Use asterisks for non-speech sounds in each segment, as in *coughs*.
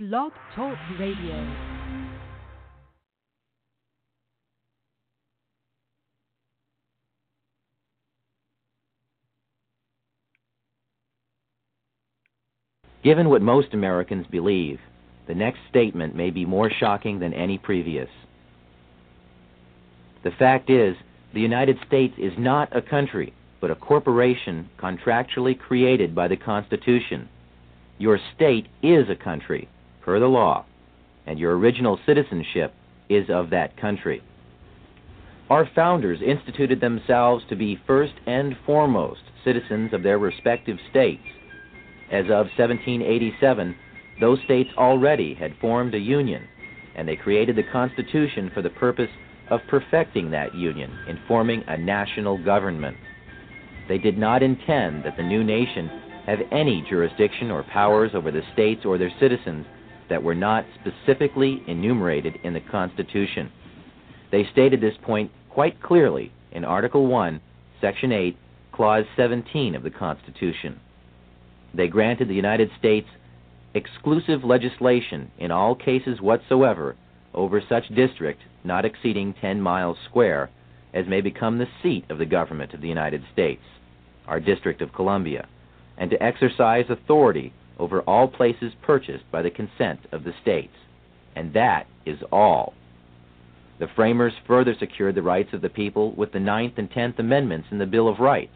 Blog Talk Radio. Given what most Americans believe, the next statement may be more shocking than any previous. The fact is, the United States is not a country, but a corporation contractually created by the Constitution. Your state is a country, per the law, and your original citizenship is of that country. Our founders instituted themselves to be first and foremost citizens of their respective states. As of 1787, those states already had formed a union, and they created the Constitution for the purpose of perfecting that union in forming a national government. They did not intend that the new nation have any jurisdiction or powers over the states or their citizens that were not specifically enumerated in the Constitution. They stated this point quite clearly in Article 1, Section 8, Clause 17 of the Constitution. They granted the United States exclusive legislation in all cases whatsoever over such district not exceeding 10 miles square as may become the seat of the government of the United States, our District of Columbia, and to exercise authority over all places purchased by the consent of the states. And that is all. The framers further secured the rights of the people with the Ninth and Tenth Amendments in the Bill of Rights.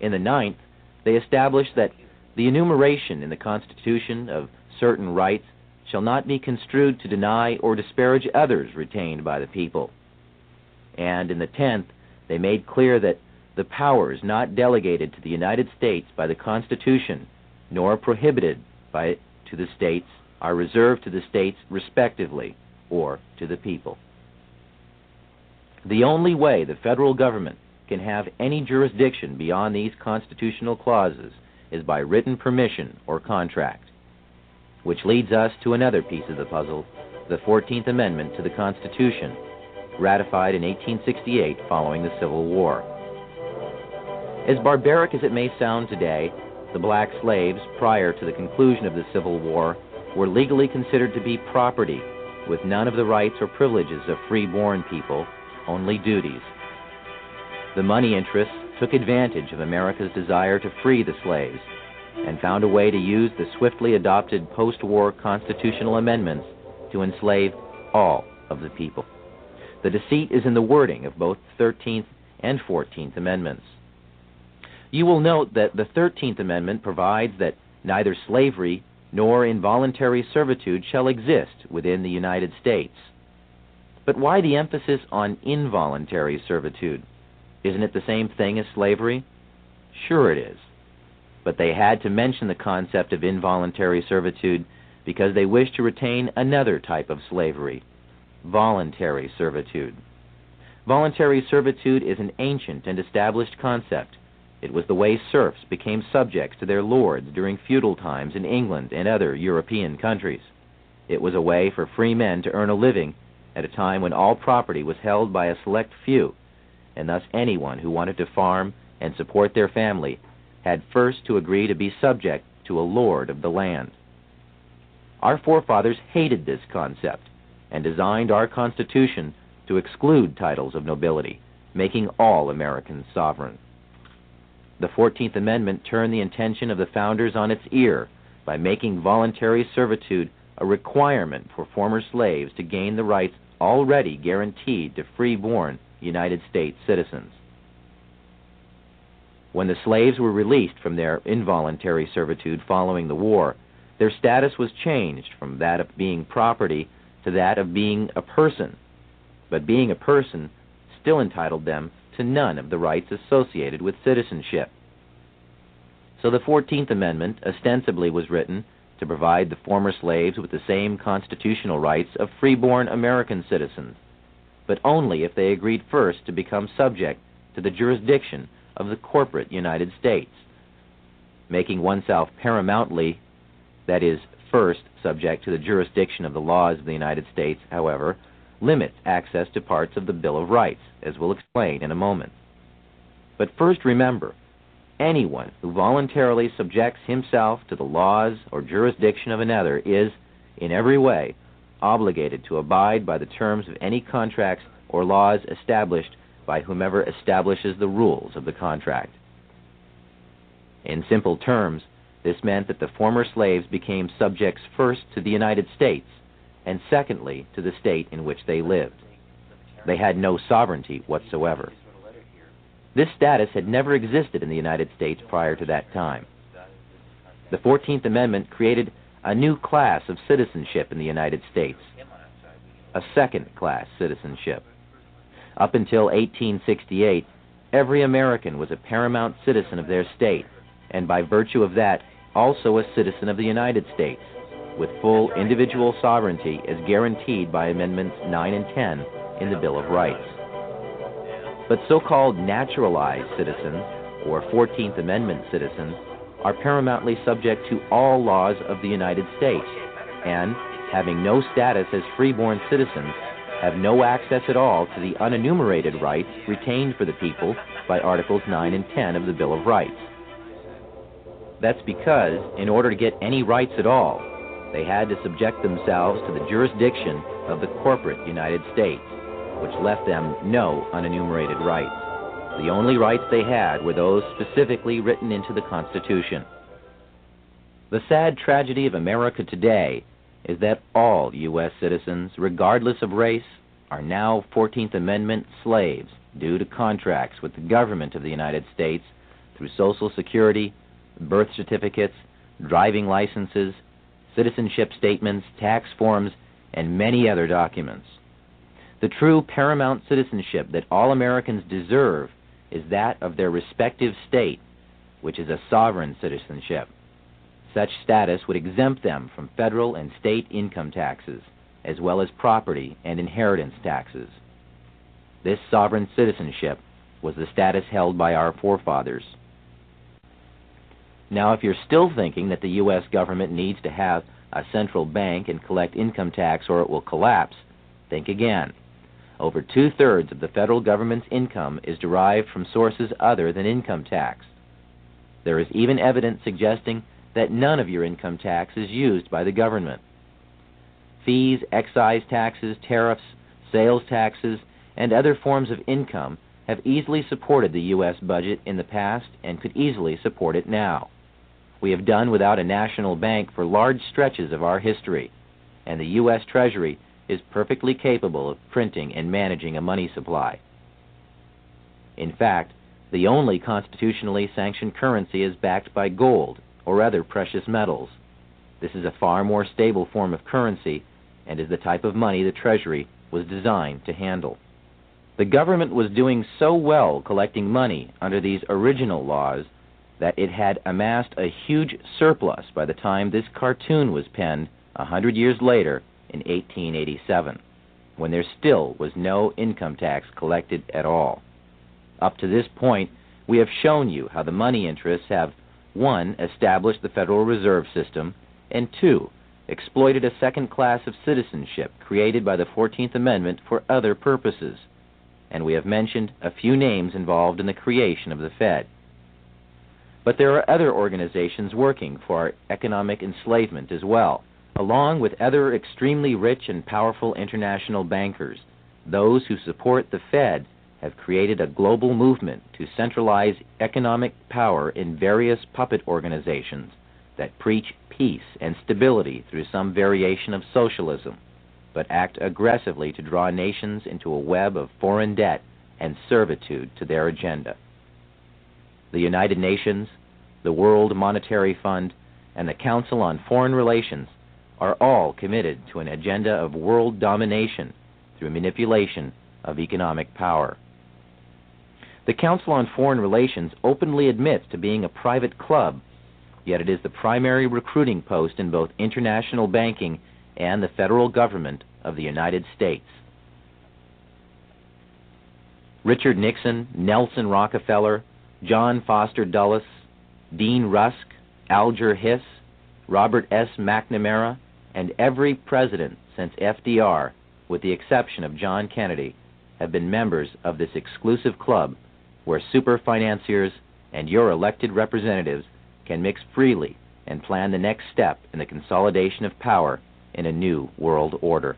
In the Ninth, they established that the enumeration in the Constitution of certain rights shall not be construed to deny or disparage others retained by the people. And in the tenth, they made clear that the powers not delegated to the United States by the Constitution, nor prohibited by to the states, are reserved to the states respectively, or to the people. The only way the federal government can have any jurisdiction beyond these constitutional clauses is by written permission or contract. Which leads us to another piece of the puzzle, the 14th Amendment to the Constitution, ratified in 1868 following the Civil War. As barbaric as it may sound today, the black slaves, prior to the conclusion of the Civil War, were legally considered to be property, with none of the rights or privileges of free-born people, only duties. The money interests took advantage of America's desire to free the slaves and found a way to use the swiftly adopted post-war constitutional amendments to enslave all of the people. The deceit is in the wording of both the 13th and 14th Amendments. You will note that the 13th Amendment provides that neither slavery nor involuntary servitude shall exist within the United States. But why the emphasis on involuntary servitude? Isn't it the same thing as slavery? Sure it is but they had to mention the concept of involuntary servitude because they wished to retain another type of slavery, voluntary servitude. Voluntary servitude is an ancient and established concept. It was the way serfs became subjects to their lords during feudal times in England and other European countries. It was a way for free men to earn a living at a time when all property was held by a select few, and thus anyone who wanted to farm and support their family had first to agree to be subject to a lord of the land. Our forefathers hated this concept and designed our Constitution to exclude titles of nobility, making all Americans sovereign. The 14th Amendment turned the intention of the founders on its ear by making voluntary servitude a requirement for former slaves to gain the rights already guaranteed to free-born United States citizens. When the slaves were released from their involuntary servitude following the war, their status was changed from that of being property to that of being a person. But being a person still entitled them to none of the rights associated with citizenship. So the 14th Amendment ostensibly was written to provide the former slaves with the same constitutional rights of freeborn American citizens, but only if they agreed first to become subject to the jurisdiction of the corporate United States, making oneself paramountly, that is, first subject to the jurisdiction of the laws of the United States, however, limits access to parts of the Bill of Rights, as we'll explain in a moment. But first remember, anyone who voluntarily subjects himself to the laws or jurisdiction of another is, in every way, obligated to abide by the terms of any contracts or laws established by whomever establishes the rules of the contract. In simple terms, this meant that the former slaves became subjects first to the United States, and secondly to the state in which they lived. They had no sovereignty whatsoever. This status had never existed in the United States prior to that time. The 14th Amendment created a new class of citizenship in the United States, a second class citizenship. Up until 1868, every American was a paramount citizen of their state, and by virtue of that, also a citizen of the United States, with full individual sovereignty as guaranteed by Amendments 9 and 10 in the Bill of Rights. But so called naturalized citizens, or 14th Amendment citizens, are paramountly subject to all laws of the United States, and, having no status as freeborn citizens, have no access at all to the unenumerated rights retained for the people by Articles 9 and 10 of the Bill of Rights. That's because, in order to get any rights at all, they had to subject themselves to the jurisdiction of the corporate United States, which left them no unenumerated rights. The only rights they had were those specifically written into the Constitution. The sad tragedy of America today is that all U.S. citizens, regardless of race, are now 14th Amendment slaves due to contracts with the government of the United States through Social Security, birth certificates, driving licenses, citizenship statements, tax forms, and many other documents. The true paramount citizenship that all Americans deserve is that of their respective state, which is a sovereign citizenship. Such status would exempt them from federal and state income taxes, as well as property and inheritance taxes. This sovereign citizenship was the status held by our forefathers. Now, if you're still thinking that the U.S. government needs to have a central bank and collect income tax or it will collapse, think again. Over two thirds of the federal government's income is derived from sources other than income tax. There is even evidence suggesting that none of your income tax is used by the government. Fees, excise taxes, tariffs, sales taxes, and other forms of income have easily supported the U.S. budget in the past and could easily support it now. We have done without a national bank for large stretches of our history, and the U.S. Treasury is perfectly capable of printing and managing a money supply. In fact, the only constitutionally sanctioned currency is backed by gold or other precious metals. This is a far more stable form of currency and is the type of money the Treasury was designed to handle. The government was doing so well collecting money under these original laws that it had amassed a huge surplus by the time this cartoon was penned a hundred years later in 1887, when there still was no income tax collected at all. Up to this point, we have shown you how the money interests have 1. established the Federal Reserve System, and 2. exploited a second class of citizenship created by the 14th Amendment for other purposes. And we have mentioned a few names involved in the creation of the Fed. But there are other organizations working for our economic enslavement as well, along with other extremely rich and powerful international bankers. Those who support the Fed have created a global movement to centralize economic power in various puppet organizations that preach peace and stability through some variation of socialism, but act aggressively to draw nations into a web of foreign debt and servitude to their agenda the United Nations, the World Monetary Fund, and the Council on Foreign Relations are all committed to an agenda of world domination through manipulation of economic power. The Council on Foreign Relations openly admits to being a private club, yet it is the primary recruiting post in both international banking and the federal government of the United States. Richard Nixon, Nelson Rockefeller, John Foster Dulles, Dean Rusk, Alger Hiss, Robert S. McNamara, and every president since FDR, with the exception of John Kennedy, have been members of this exclusive club where super financiers and your elected representatives can mix freely and plan the next step in the consolidation of power in a new world order.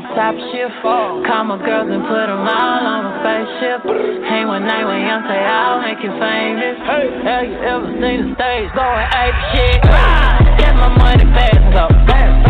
A top shift. Call my girls and put them all on a spaceship. Hang one night with Beyonce, I'll make you famous. Have you ever seen the stage going ape shit? Get my money fast and go fast, fast. Fast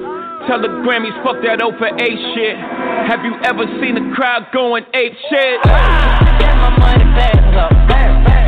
Tell the Grammys, fuck that over 8 shit. Have you ever seen a crowd going ape shit? Get my money. Fast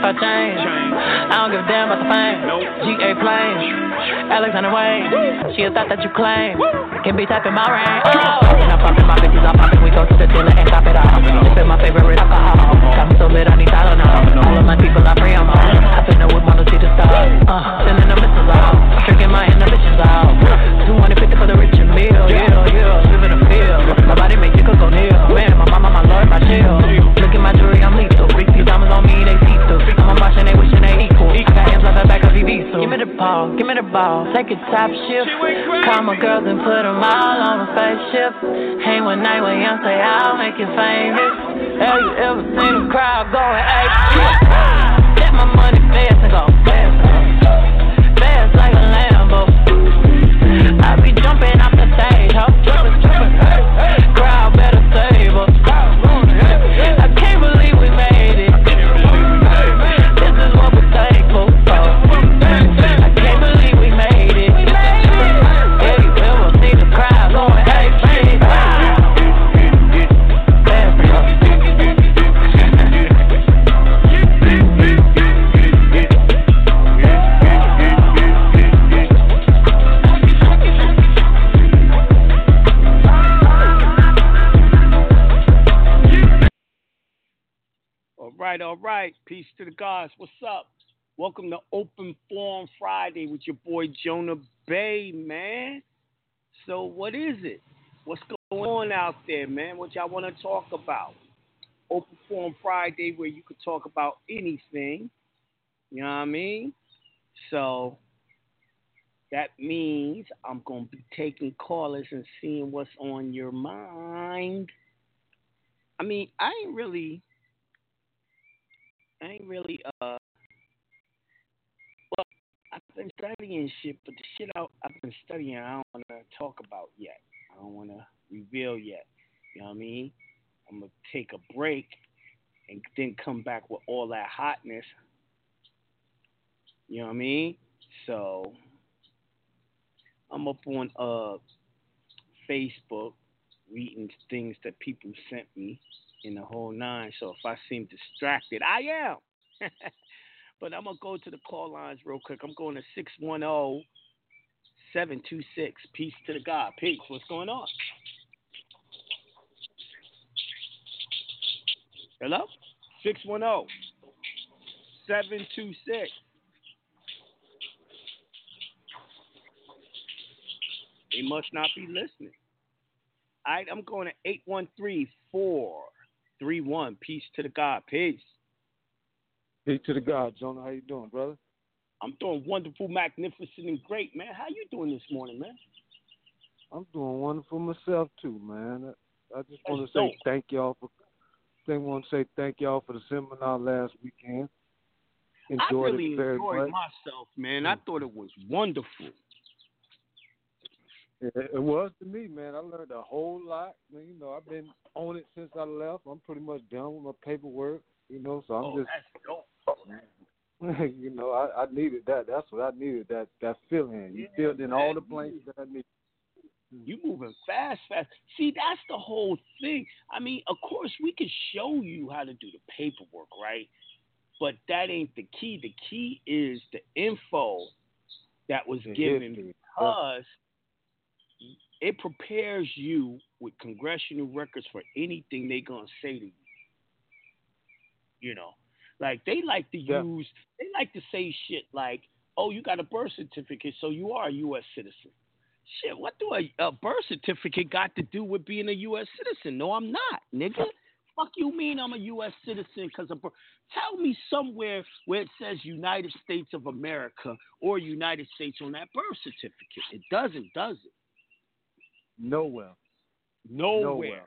35 chains. I don't give a damn about the fame. GA planes. Alexander Wang. She a thought that you claim. Can be tapping my ring. Oh. And I'm popping my bitches, I'm popping. We go to the dealer and top it off. This is my favorite alcohol. Got me so lit, I need Tylenol. All of my people, I free them all. I been there with my see the stars. Uh, sending the missiles out. Tricking my inhibitions out. 250 for the rich and meal. Yeah, yeah. Live in the field. My body make you go near. Man, my mama, my lord, my chill. Look at my jewelry, I'm lethal. Freak these diamonds on me, they see through. I'm watching, they wishing they equal. Got hands like the back of TV, so give me the ball, give me the ball. Take a top shift. Call my girls and put them all on a spaceship. Hang one night with say I'll make you famous. Have you ever seen a crowd going ape? *laughs* Get my money fast and go All right. Peace to the gods. What's up? Welcome to Open Forum Friday with your boy Jonah Bey, man. So, what is it? What's going on out there, man? What y'all want to talk about? Open Forum Friday, where you could talk about anything. You know what I mean? So, that means I'm going to be taking callers and seeing what's on your mind. I mean, I ain't really, I ain't really, uh, well, I've been studying shit, but the shit I, I've been studying, I don't want to talk about yet. I don't want to reveal yet. You know what I mean? I'm to take a break and then come back with all that hotness. You know what I mean? So, I'm up on uh Facebook reading things that people sent me in the whole nine. So if I seem distracted, I am. *laughs* but I'm gonna go to the call lines real quick. I'm going to 610 726. Peace to the God. Peace. What's going on? Hello? 610 726. They must not be listening. All right, I'm going to 813 431. Peace to the God. Peace. Peace to the God, Jonah. How you doing, brother? I'm doing wonderful, magnificent, and great, man. How you doing this morning, man? I'm doing wonderful myself too, man. I just want to say thank y'all for. I want to say thank y'all for the seminar last weekend. Enjoyed I really it very enjoyed much. myself, man. I thought it was wonderful. It, was to me, man. I learned a whole lot. Man, you know, I've been on it since I left. I'm pretty much done with my paperwork. You know, so I'm oh, just, that's dope. *laughs* you know, I, I needed that. That's what I needed. That that feeling. You Yeah, filled in all the man. blanks that I needed. Mm. You moving fast, fast. See, that's the whole thing. I mean, of course, we could show you how to do the paperwork, right? But that ain't the key. The key is the info that was The given history. because it prepares you with congressional records for anything they're gonna say to you. You know, like they like to Yeah. use, they like to say shit like, "Oh, you got a birth certificate, so you are a U.S. citizen." Shit, what do a, a birth certificate got to do with being a U.S. citizen? No, I'm not, nigga. Fuck you mean I'm a U.S. citizen because of birth? Tell me somewhere where it says United States of America or United States on that birth certificate. It doesn't, does it? Nowhere. Nowhere. Nowhere.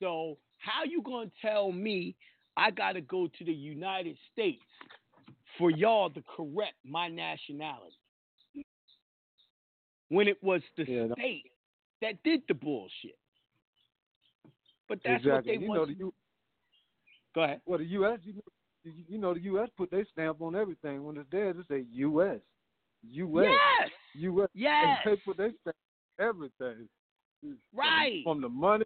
So how you gonna tell me I gotta go to the United States for y'all to correct my nationality? When it was the Yeah, no- state that did the bullshit. But that's exactly. what they you know want. the U, Go ahead. well the U.S. You know, you- you know the U.S. put their stamp on everything. When it's there, just say U.S. U.S. Yes. U.S. Yes. They put their stamp on everything. Right. From the money,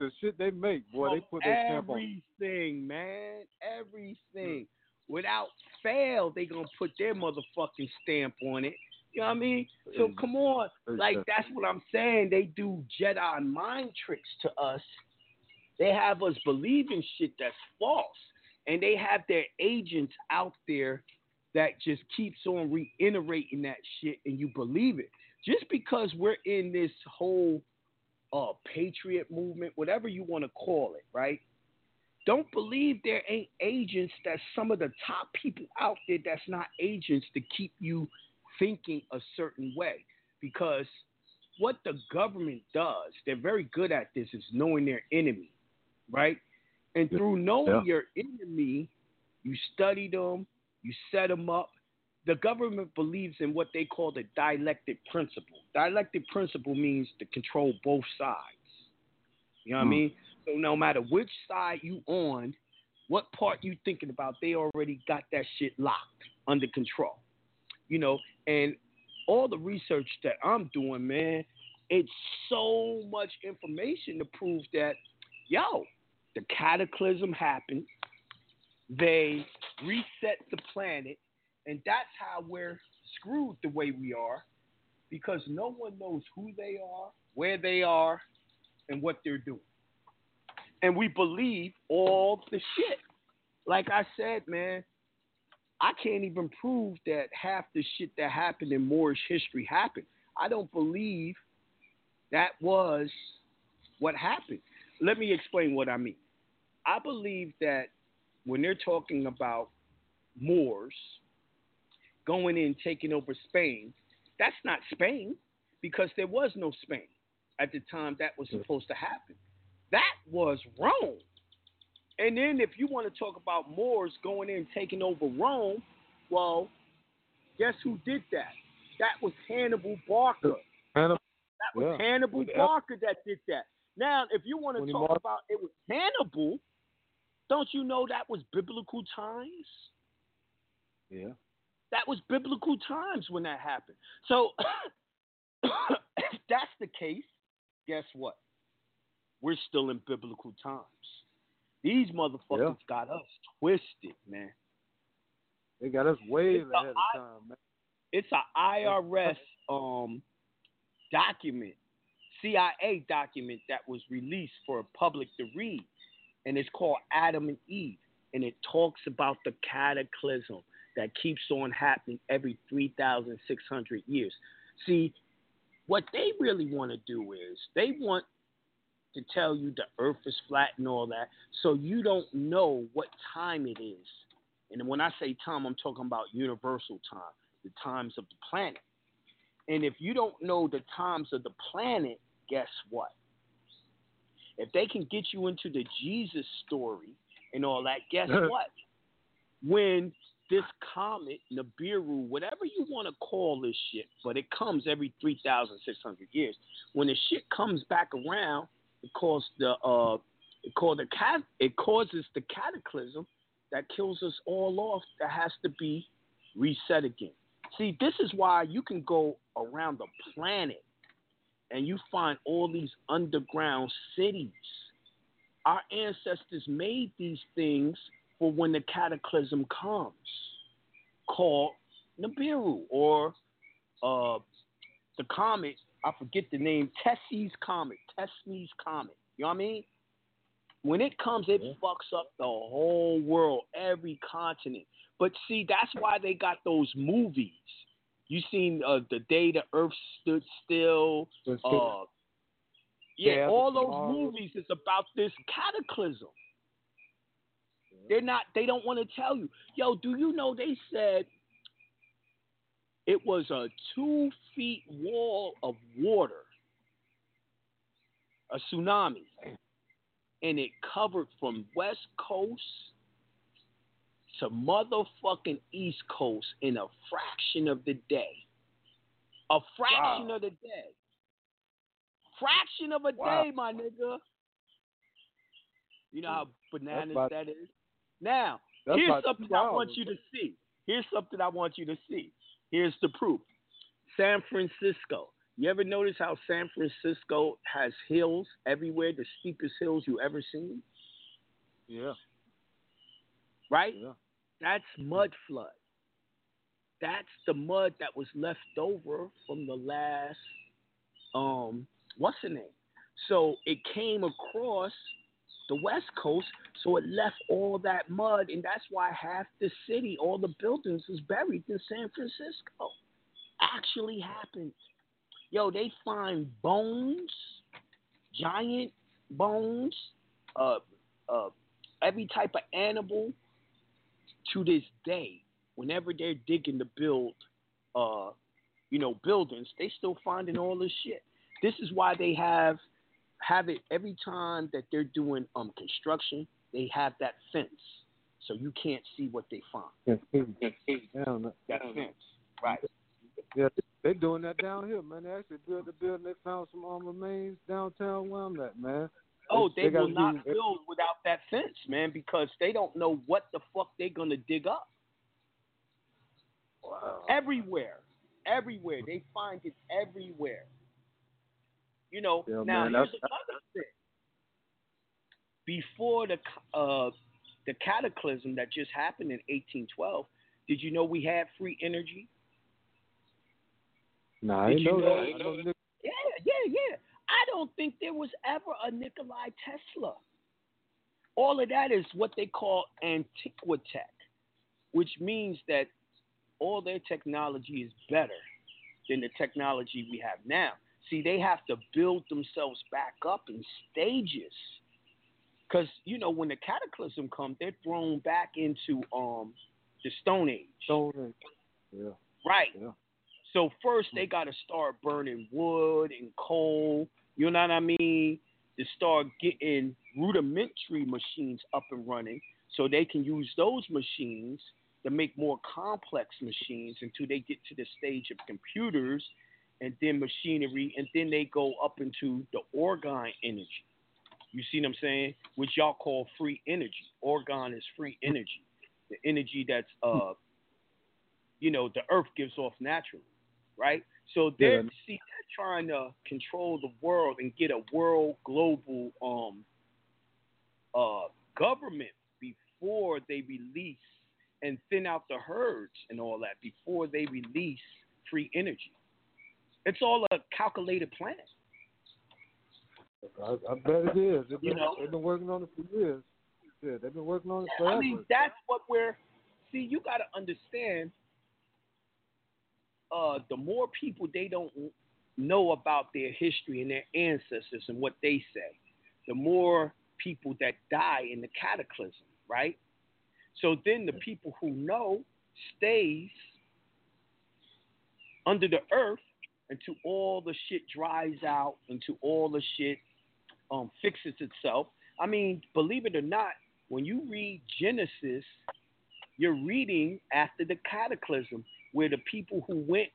the shit they make, boy, they put their stamp on. everything, man. Everything. Without fail, they gonna put their motherfucking stamp on it. You know what I mean? So come on. Like that's what I'm saying. They do Jedi mind tricks to us. They have us believing shit that's false. And they have their agents out there that just keeps on reiterating that shit and you believe it. Just because we're in this whole uh patriot movement, whatever you want to call it, right? Don't believe there ain't agents that's some of the top people out there that's not agents to keep you thinking a certain way. Because what the government does, they're very good at this, is knowing their enemy, right? And through knowing Yeah. your enemy, you study them, you set them up. The government believes in what they call the dialectic principle. Dialectic principle means to control both sides. You know what I Hmm. mean? So no matter which side you on, what part you thinking about, they already got that shit locked under control. You know, and all the research that I'm doing, man, it's so much information to prove that, yo, the cataclysm happened. They reset the planet, and that's how we're screwed the way we are, because no one knows who they are, where they are, and what they're doing. And we believe all the shit. Like I said, man, I can't even prove that half the shit that happened in Moorish history happened. I don't believe that was what happened. Let me explain what I mean. I believe that when they're talking about Moors going in taking over Spain, that's not Spain because there was no Spain at the time that was supposed to happen. That was Rome. And then if you want to talk about Moors going in taking over Rome, well, guess who did that? That was Hannibal Barca. Hannibal, That was Yeah. Hannibal Barca that did that. Now, if you want to talk mar- about it was Hannibal, don't you know that was biblical times? yeah. That was biblical times when that happened. So, *coughs* if that's the case, guess what? We're still in biblical times. These motherfuckers Yeah. got us twisted, man. They got us way ahead of time, man. It's a IRS um document, CIA document that was released for a public to read, and it's called Adam and Eve, and it talks about the cataclysm that keeps on happening every 3,600 years. See, what they really want to do is they want to tell you the earth is flat and all that, so you don't know what time it is. And when I say time, I'm talking about universal time, the times of the planet. And if you don't know the times of the planet, guess what? If they can get you into the Jesus story and all that, guess *laughs* what? When this comet, Nibiru, whatever you want to call this shit, but it comes every 3,600 years. When the shit comes back around, it causes the uh, it cause the cat, it causes the cataclysm that kills us all off. That has to be reset again. See, this is why you can go around the planet and you find all these underground cities. Our ancestors made these things for when the cataclysm comes, called Nibiru or uh, the comet. I forget the name. Tessie's comet. Tessie's comet. You know what I mean? When it comes, it fucks up the whole world, every continent. But see, that's why they got those movies. You seen uh, the day the Earth stood still. Uh, yeah, Yeah, all those movies is about this cataclysm. They're not. They don't want to tell you. Yo, do you know they said it was a two feet wall of water, a tsunami, and it covered from west coast to motherfucking east coast in a fraction of the day. A fraction Wow. of the day. Fraction of a Wow. day, my nigga. You know how bananas that is? Now, That's Here's something I want you to see. Here's something I want you to see. Here's the proof. San Francisco. You ever notice how San Francisco has hills everywhere, the steepest hills you ever seen? Yeah, Right? yeah. That's mud flood. That's the mud that was left over from the last um what's the name? So it came across the west coast, so it left all that mud, and that's why half the city, all the buildings is buried in San Francisco. Actually happened. Yo, they find bones, giant bones, uh uh every type of animal to this day, whenever they're digging to build, uh, you know, buildings, they still finding all this shit. This is why they have have it every time that they're doing um construction. They have that fence, so you can't see what they find. Damn, that- That fence, right? yeah, they're doing that down here, man. They actually built the building. They found some um, remains downtown where I'm at, man. Oh, They- they, they will not do- build without that fence, man, because they don't know what the fuck they're gonna dig up. Wow. everywhere, everywhere. They find it everywhere. You know. Yeah, now man, here's another thing. Before the uh, the cataclysm that just happened in 1812, did you know we had free energy? Nah, I Did didn't know know- that. Know niggas- Yeah, yeah, yeah. I don't think there was ever a Nikolai Tesla. All of that is what they call antiquitech. which means that all their technology is better than the technology we have now. See, they have to build themselves back up in stages. Because, you know, when the cataclysm comes, they're thrown back into um the Stone Age. Stone Age. Yeah. Right. Yeah. So first they got to start burning wood and coal. You know what I mean? To start getting rudimentary machines up and running, so they can use those machines to make more complex machines until they get to the stage of computers and then machinery, and then they go up into the orgone energy. You see what I'm saying? Which y'all call free energy. Orgone is free energy, the energy that's uh, you know, the Earth gives off naturally, right? So they're Yeah. see they're trying to control the world and get a world global um uh government before they release and thin out the herds and all that before they release free energy. It's all a calculated plan. I, I bet it is. They've been, You know? they've been working on it for years. Yeah, they've been working on it forever. I mean, that's what we're. See, you got to understand. Uh, the more people they don't know about their history and their ancestors and what they say, the more people that die in the cataclysm, right? So then the people who know stays under the earth until all the shit dries out, until all the shit um, fixes itself. I mean, believe it or not, when you read Genesis, you're reading after the cataclysm, where the people who went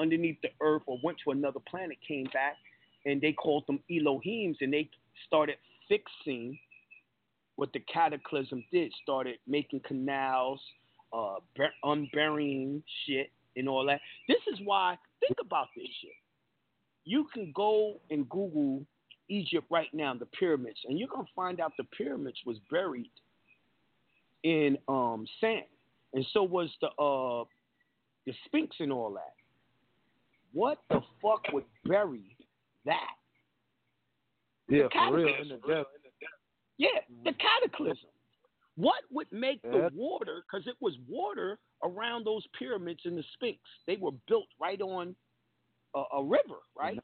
underneath the earth or went to another planet came back, and they called them Elohims, and they started fixing what the cataclysm did. Started making canals, uh, unburying shit, and all that. This is why. Think about this shit. You can go and Google Egypt right now, the pyramids, and you're gonna find out the pyramids was buried in um, sand, and so was the uh, the Sphinx and all that. What the fuck would bury that? yeah, for real. In the depth. Yeah, the cataclysm. What would make the water? Because it was water around those pyramids and the Sphinx. They were built right on a, a river, right?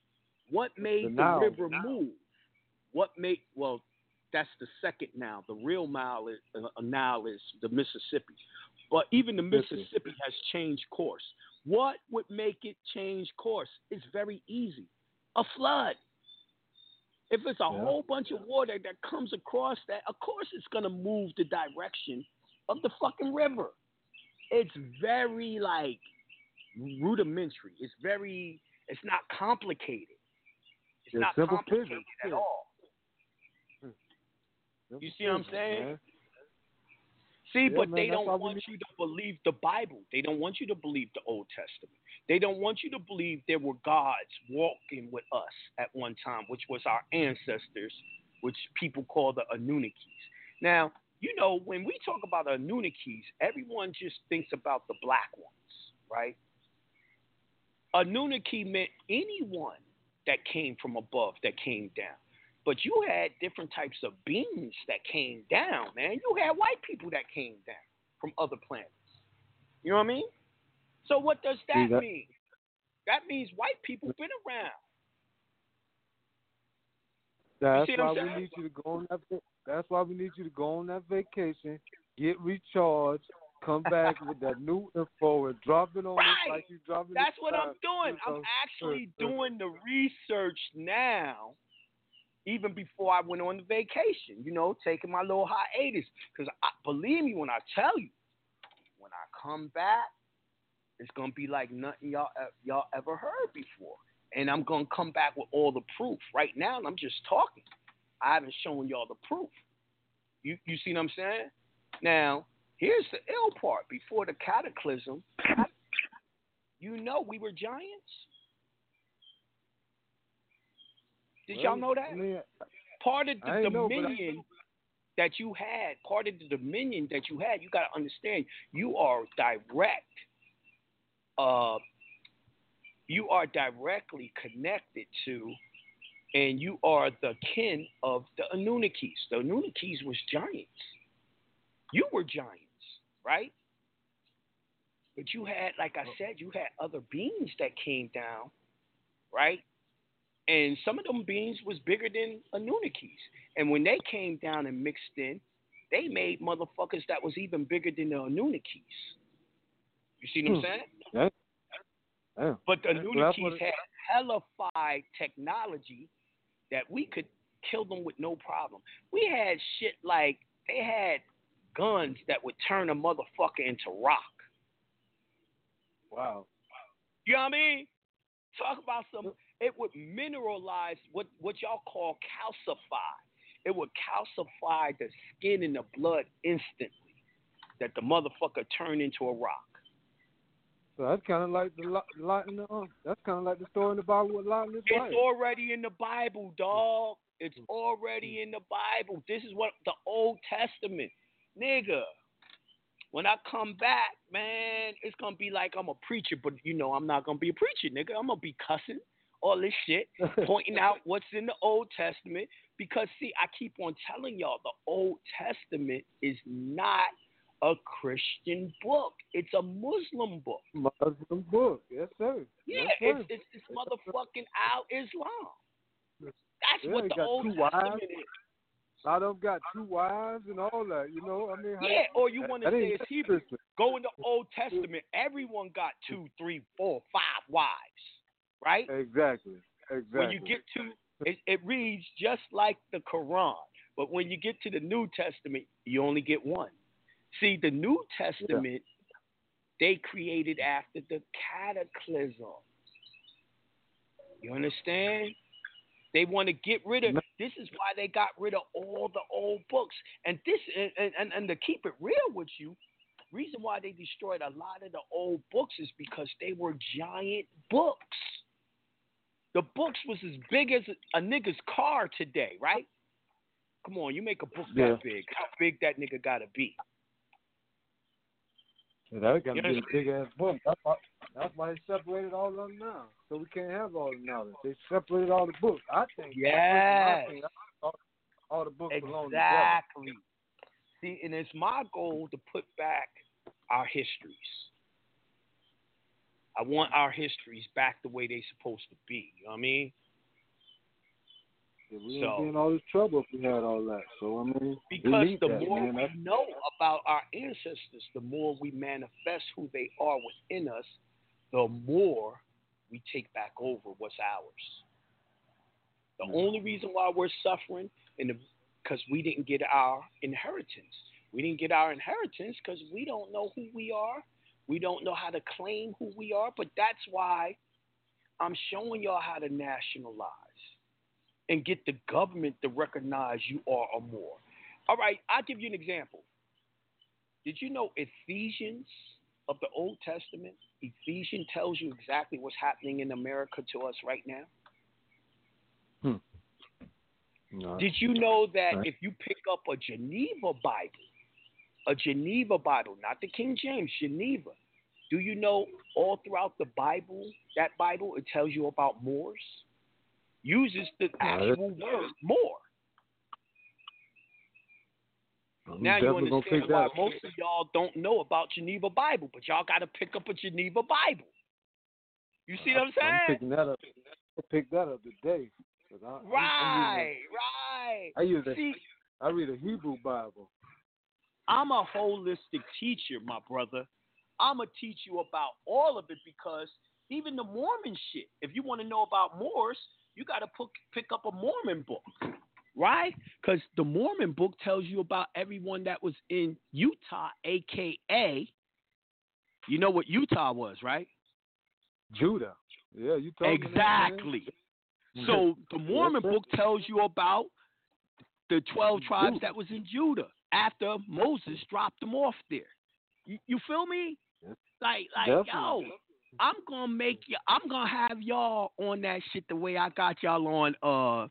What made the, river move? What made? Well, that's the second Nile. The real Nile is, uh, Nile is the Mississippi. But even the. Mississippi has changed course. What would make it change course? It's very easy. A flood. If it's a Yeah. whole bunch of water that comes across that, of course it's gonna move the direction of the fucking river. It's very like rudimentary. It's very. It's not complicated. It's Yeah, not complicated at all. You see what I'm saying? Man. See, Yeah, but man, they don't want you to believe the Bible. They don't want you to believe the Old Testament. They don't want you to believe there were gods walking with us at one time, which was our ancestors, which people call the Anunnakis. Now, you know, when we talk about Anunnakis, everyone just thinks about the black ones, right? Anunnaki meant anyone that came from above, that came down. But you had different types of beings that came down, man. You had white people that came down from other planets. You know what I mean? So what does that, mean? That means white people been around. That's why we need you to go on that. That's why we need you to go on that vacation, get recharged, come back with that new info and drop it on us Right. like you dropping. That's what I'm doing. I'm actually doing the research now, even before I went on the vacation. You know, taking my little hiatus. Because believe me when I tell you, when I come back, it's gonna be like nothing y'all y'all ever heard before. And I'm gonna come back with all the proof. Right now, and I'm just talking. I haven't shown y'all the proof. You you see what I'm saying? Now, here's the ill part. Before the cataclysm, you know we were giants. Did y'all know that? I mean, part of the ain't know, I- dominion that you had, part of the dominion that you had, you got to understand, you are direct. Uh, you are directly connected to, and you are the kin of the Anunnakis. The Anunnakis was giants. You were giants, right? But you had, like I said, you had other beings that came down, right? And some of them beans was bigger than Anunnakis. And when they came down and mixed in, they made motherfuckers that was even bigger than the Anunnakis. You see what I'm Hmm. saying? Yeah. Yeah. But the Well, Anunnakis it- had hellified technology that we could kill them with no problem. We had shit like they had guns that would turn a motherfucker into rock. Wow. You know what I mean? Talk about some. It would mineralize what what y'all call calcify. It would calcify the skin and the blood instantly. That the motherfucker turned into a rock. So that's kind of like the lot, in the. Uh, that's kind of like the story in the Bible with Lot and his wife. It's already in the Bible, dog. It's already in the Bible. This is what the Old Testament, nigga. When I come back, man, it's gonna be like I'm a preacher, but you know I'm not gonna be a preacher, nigga. I'm gonna be cussing all this shit, *laughs* pointing out what's in the Old Testament. Because see, I keep on telling y'all the Old Testament is not a Christian book. It's a Muslim book. Muslim book. Yes, sir. Yeah, Yes, sir. it's, it's it's motherfucking Al Islam. That's Yeah, what the Old Testament wives. is. A lot of them got two wives and all that. You know, I mean, how- Yeah, or you want to say it's Hebrew. Go in the Old Testament. Everyone got two, three, four, five wives, right? Exactly. Exactly. When you get to it, it reads just like the Quran, but when you get to the New Testament, you only get one. See, the New Testament they created after the cataclysm. You understand? They want to get rid of. This is why they got rid of all the old books. And this, and, and, and to keep it real with you, reason why they destroyed a lot of the old books is because they were giant books. The books was as big as a nigga's car today, right? Come on, you make a book Yeah. that big. How big that nigga gotta be? Yeah, that got to You be a big ass book. That's why, that's why they separated all of them now, so we can't have all the knowledge. They separated all the books. I think. Think all, all the books belong together. Exactly. See, and it's my goal to put back our histories. I want our histories back the way they're supposed to be. You know what I mean? Yeah, we So- wouldn't be in all this trouble if we had all that. So I mean, Because the that, more man. we That's- know about our ancestors, the more we manifest who they are within us, the more we take back over what's ours. The mm-hmm. only reason why we're suffering in the because we didn't get our inheritance. We didn't get our inheritance because we don't know who we are. We don't know how to claim who we are. But that's why I'm showing y'all how to nationalize and get the government to recognize you are a more. All right, I'll give you an example. Did you know Ephesians of the Old Testament, Ephesians tells you exactly what's happening in America to us right now? Hmm. No. Did you know that Right. if you pick up a Geneva Bible, a Geneva Bible, not the King James, Geneva, do you know all throughout the Bible, that Bible, it tells you about Moors? Uses the actual word Moor. I'm Now you understand why that. most of y'all don't know about Geneva Bible, but y'all got to pick up a Geneva Bible. You see what I'm saying? I'm picking that up. I'll pick that up today. I, Right, right. a- I use a, See, I read a Hebrew Bible. I'm a holistic teacher, my brother. I'm going to teach you about all of it because even the Mormon shit, if you want to know about Moors, you got to pick up a Mormon book, right? Because the Mormon book tells you about everyone that was in Utah, a.k.a. You know what Utah was, right? Judah. Yeah, you talking that, man? Exactly. So *laughs* the Mormon book tells you about the 12 tribes that was in Judah after Moses dropped them off there. You, you feel me? Like, like, Definitely. yo, I'm gonna make you. I'm gonna have y'all on that shit the way I got y'all on uh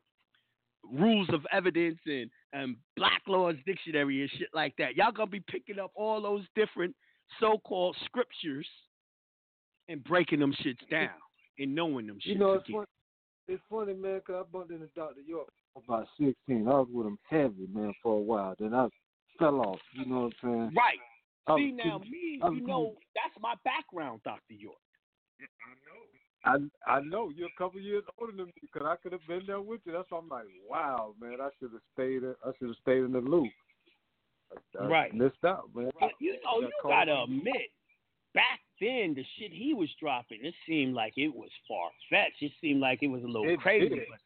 rules of evidence and and Black's Law Dictionary and shit like that. Y'all gonna be picking up all those different so-called scriptures and breaking them shits down and knowing them shits. You know, it's funny, it's funny, man, 'cause I bumped into Dr. York about 16. I was with him heavy, man, for a while. Then I fell off, you know what I'm saying? Right. Oh, See now, me, I'm- you know, that's my background, Doctor York. I know. I I know you're a couple years older than me because I could have been there with you. That's why I'm like, wow, man, I should have stayed. In, I should have stayed in the loop. I, I Right. missed out, man. But you know, Got you caught gotta up. admit, back then the shit he was dropping, it seemed like it was far fetched. It seemed like it was a little It crazy. did. But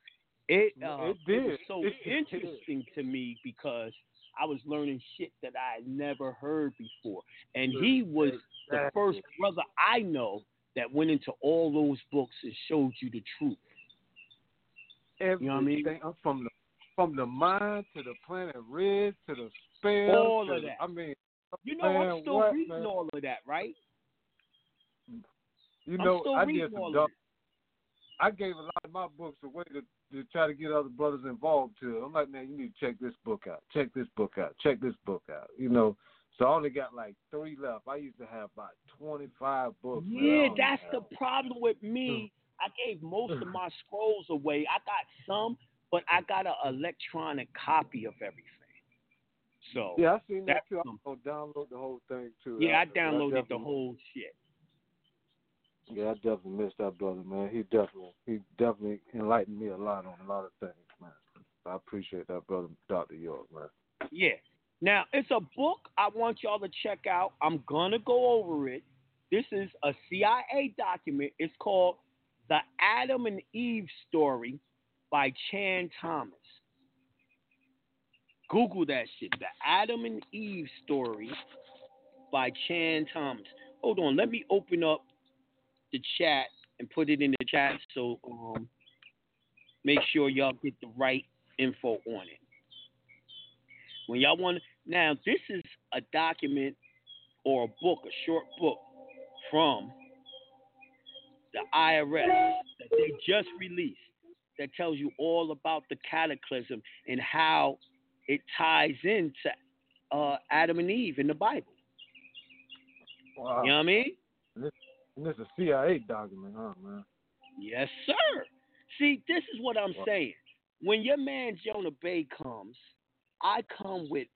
it, It uh, did. was so It did. interesting to me because I was learning shit that I had never heard before, and he was the first brother I know that went into all those books and showed you the truth. Everything. know what I mean? From the from the mind to the planet red to the spell. All of the- that. I mean, You know, I'm still what, reading man? all of that, right? you know, I did some dumb. I gave a lot of my books away to, to try to get other brothers involved too. I'm like, man, you need to check this book out. Check this book out. Check this book out. You know, so I only got like three left. I used to have about 25 books. Yeah, that's have- the problem with me. Hmm. I gave most of *sighs* my scrolls away. I got some, but I got an electronic copy of everything. So Yeah, I seen that too. I'll download the whole thing too. yeah, I but downloaded the whole shit. Yeah, I definitely missed that brother, man. He definitely, he definitely enlightened me a lot on a lot of things, man. I appreciate that, brother, Doctor York, man. Yeah. Now it's a book I want y'all to check out. I'm gonna go over it. This is a CIA document. It's called The Adam and Eve Story by Chan Thomas. Google that shit. The Adam and Eve Story by Chan Thomas. Hold on, let me open up the chat and put it in the chat so um make sure y'all get the right info on it. When y'all want now, this is a document or a book, a short book from the IRS that they just released that tells you all about the cataclysm and how it ties into uh, Adam and Eve in the Bible. Wow. You know what I mean? And this is a CIA document, huh, man? Yes, sir. See, this is what I'm Wow. saying. When your man Jonah Bey comes, I come with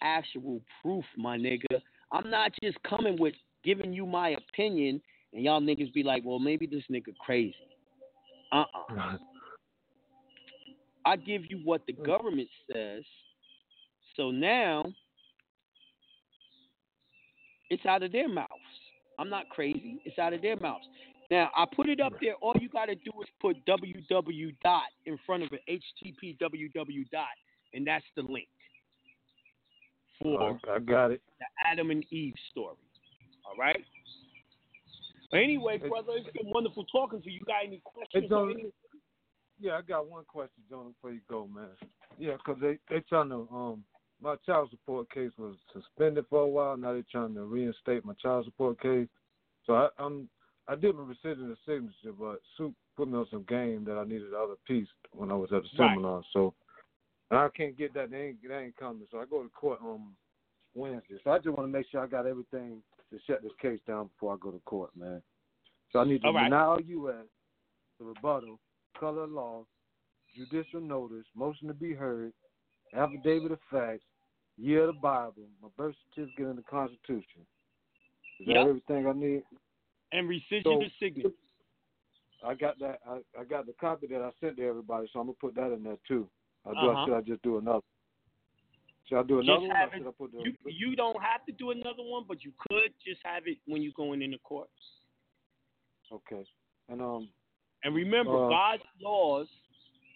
actual proof, my nigga. I'm not just coming with giving you my opinion and y'all niggas be like, well, maybe this nigga crazy. Uh uh *laughs* I give you what the government says. So now it's out of their mouths. I'm not crazy. It's out of their mouths. Now I put it up there. All you got to do is put www dot in front of it, http www dot, and that's the link for I got it. the Adam and Eve story. All right. But anyway, brother, it's been wonderful talking to you. You got any questions? Yeah, I got one question, Jonah, before you go, man. Yeah, because they they trying to um my child support case was suspended for a while. Now they're trying to reinstate my child support case. So I, I'm I did my rescission of signature, but Soup put me on some game that I needed the other piece when I was at the Right. seminar. So and I can't get that. They ain't, they ain't coming. So I go to court on Wednesday. So I just want to make sure I got everything to shut this case down before I go to court, man. So I need to All right. deny U.S. the rebuttal, color law, judicial notice, motion to be heard, affidavit of facts, year of the Bible, my birth certificate, and the Constitution. Is Yep. that everything I need? And rescission So- the signature. I got that. I, I got the copy that I sent to everybody, so I'm gonna put that in there too. I do. Uh-huh. Should I just do another? Should I do another one? have Or it- should I put the? You you don't have to do another one, but you could just have it when you're going into court. Okay. And um, And remember, Uh, God's laws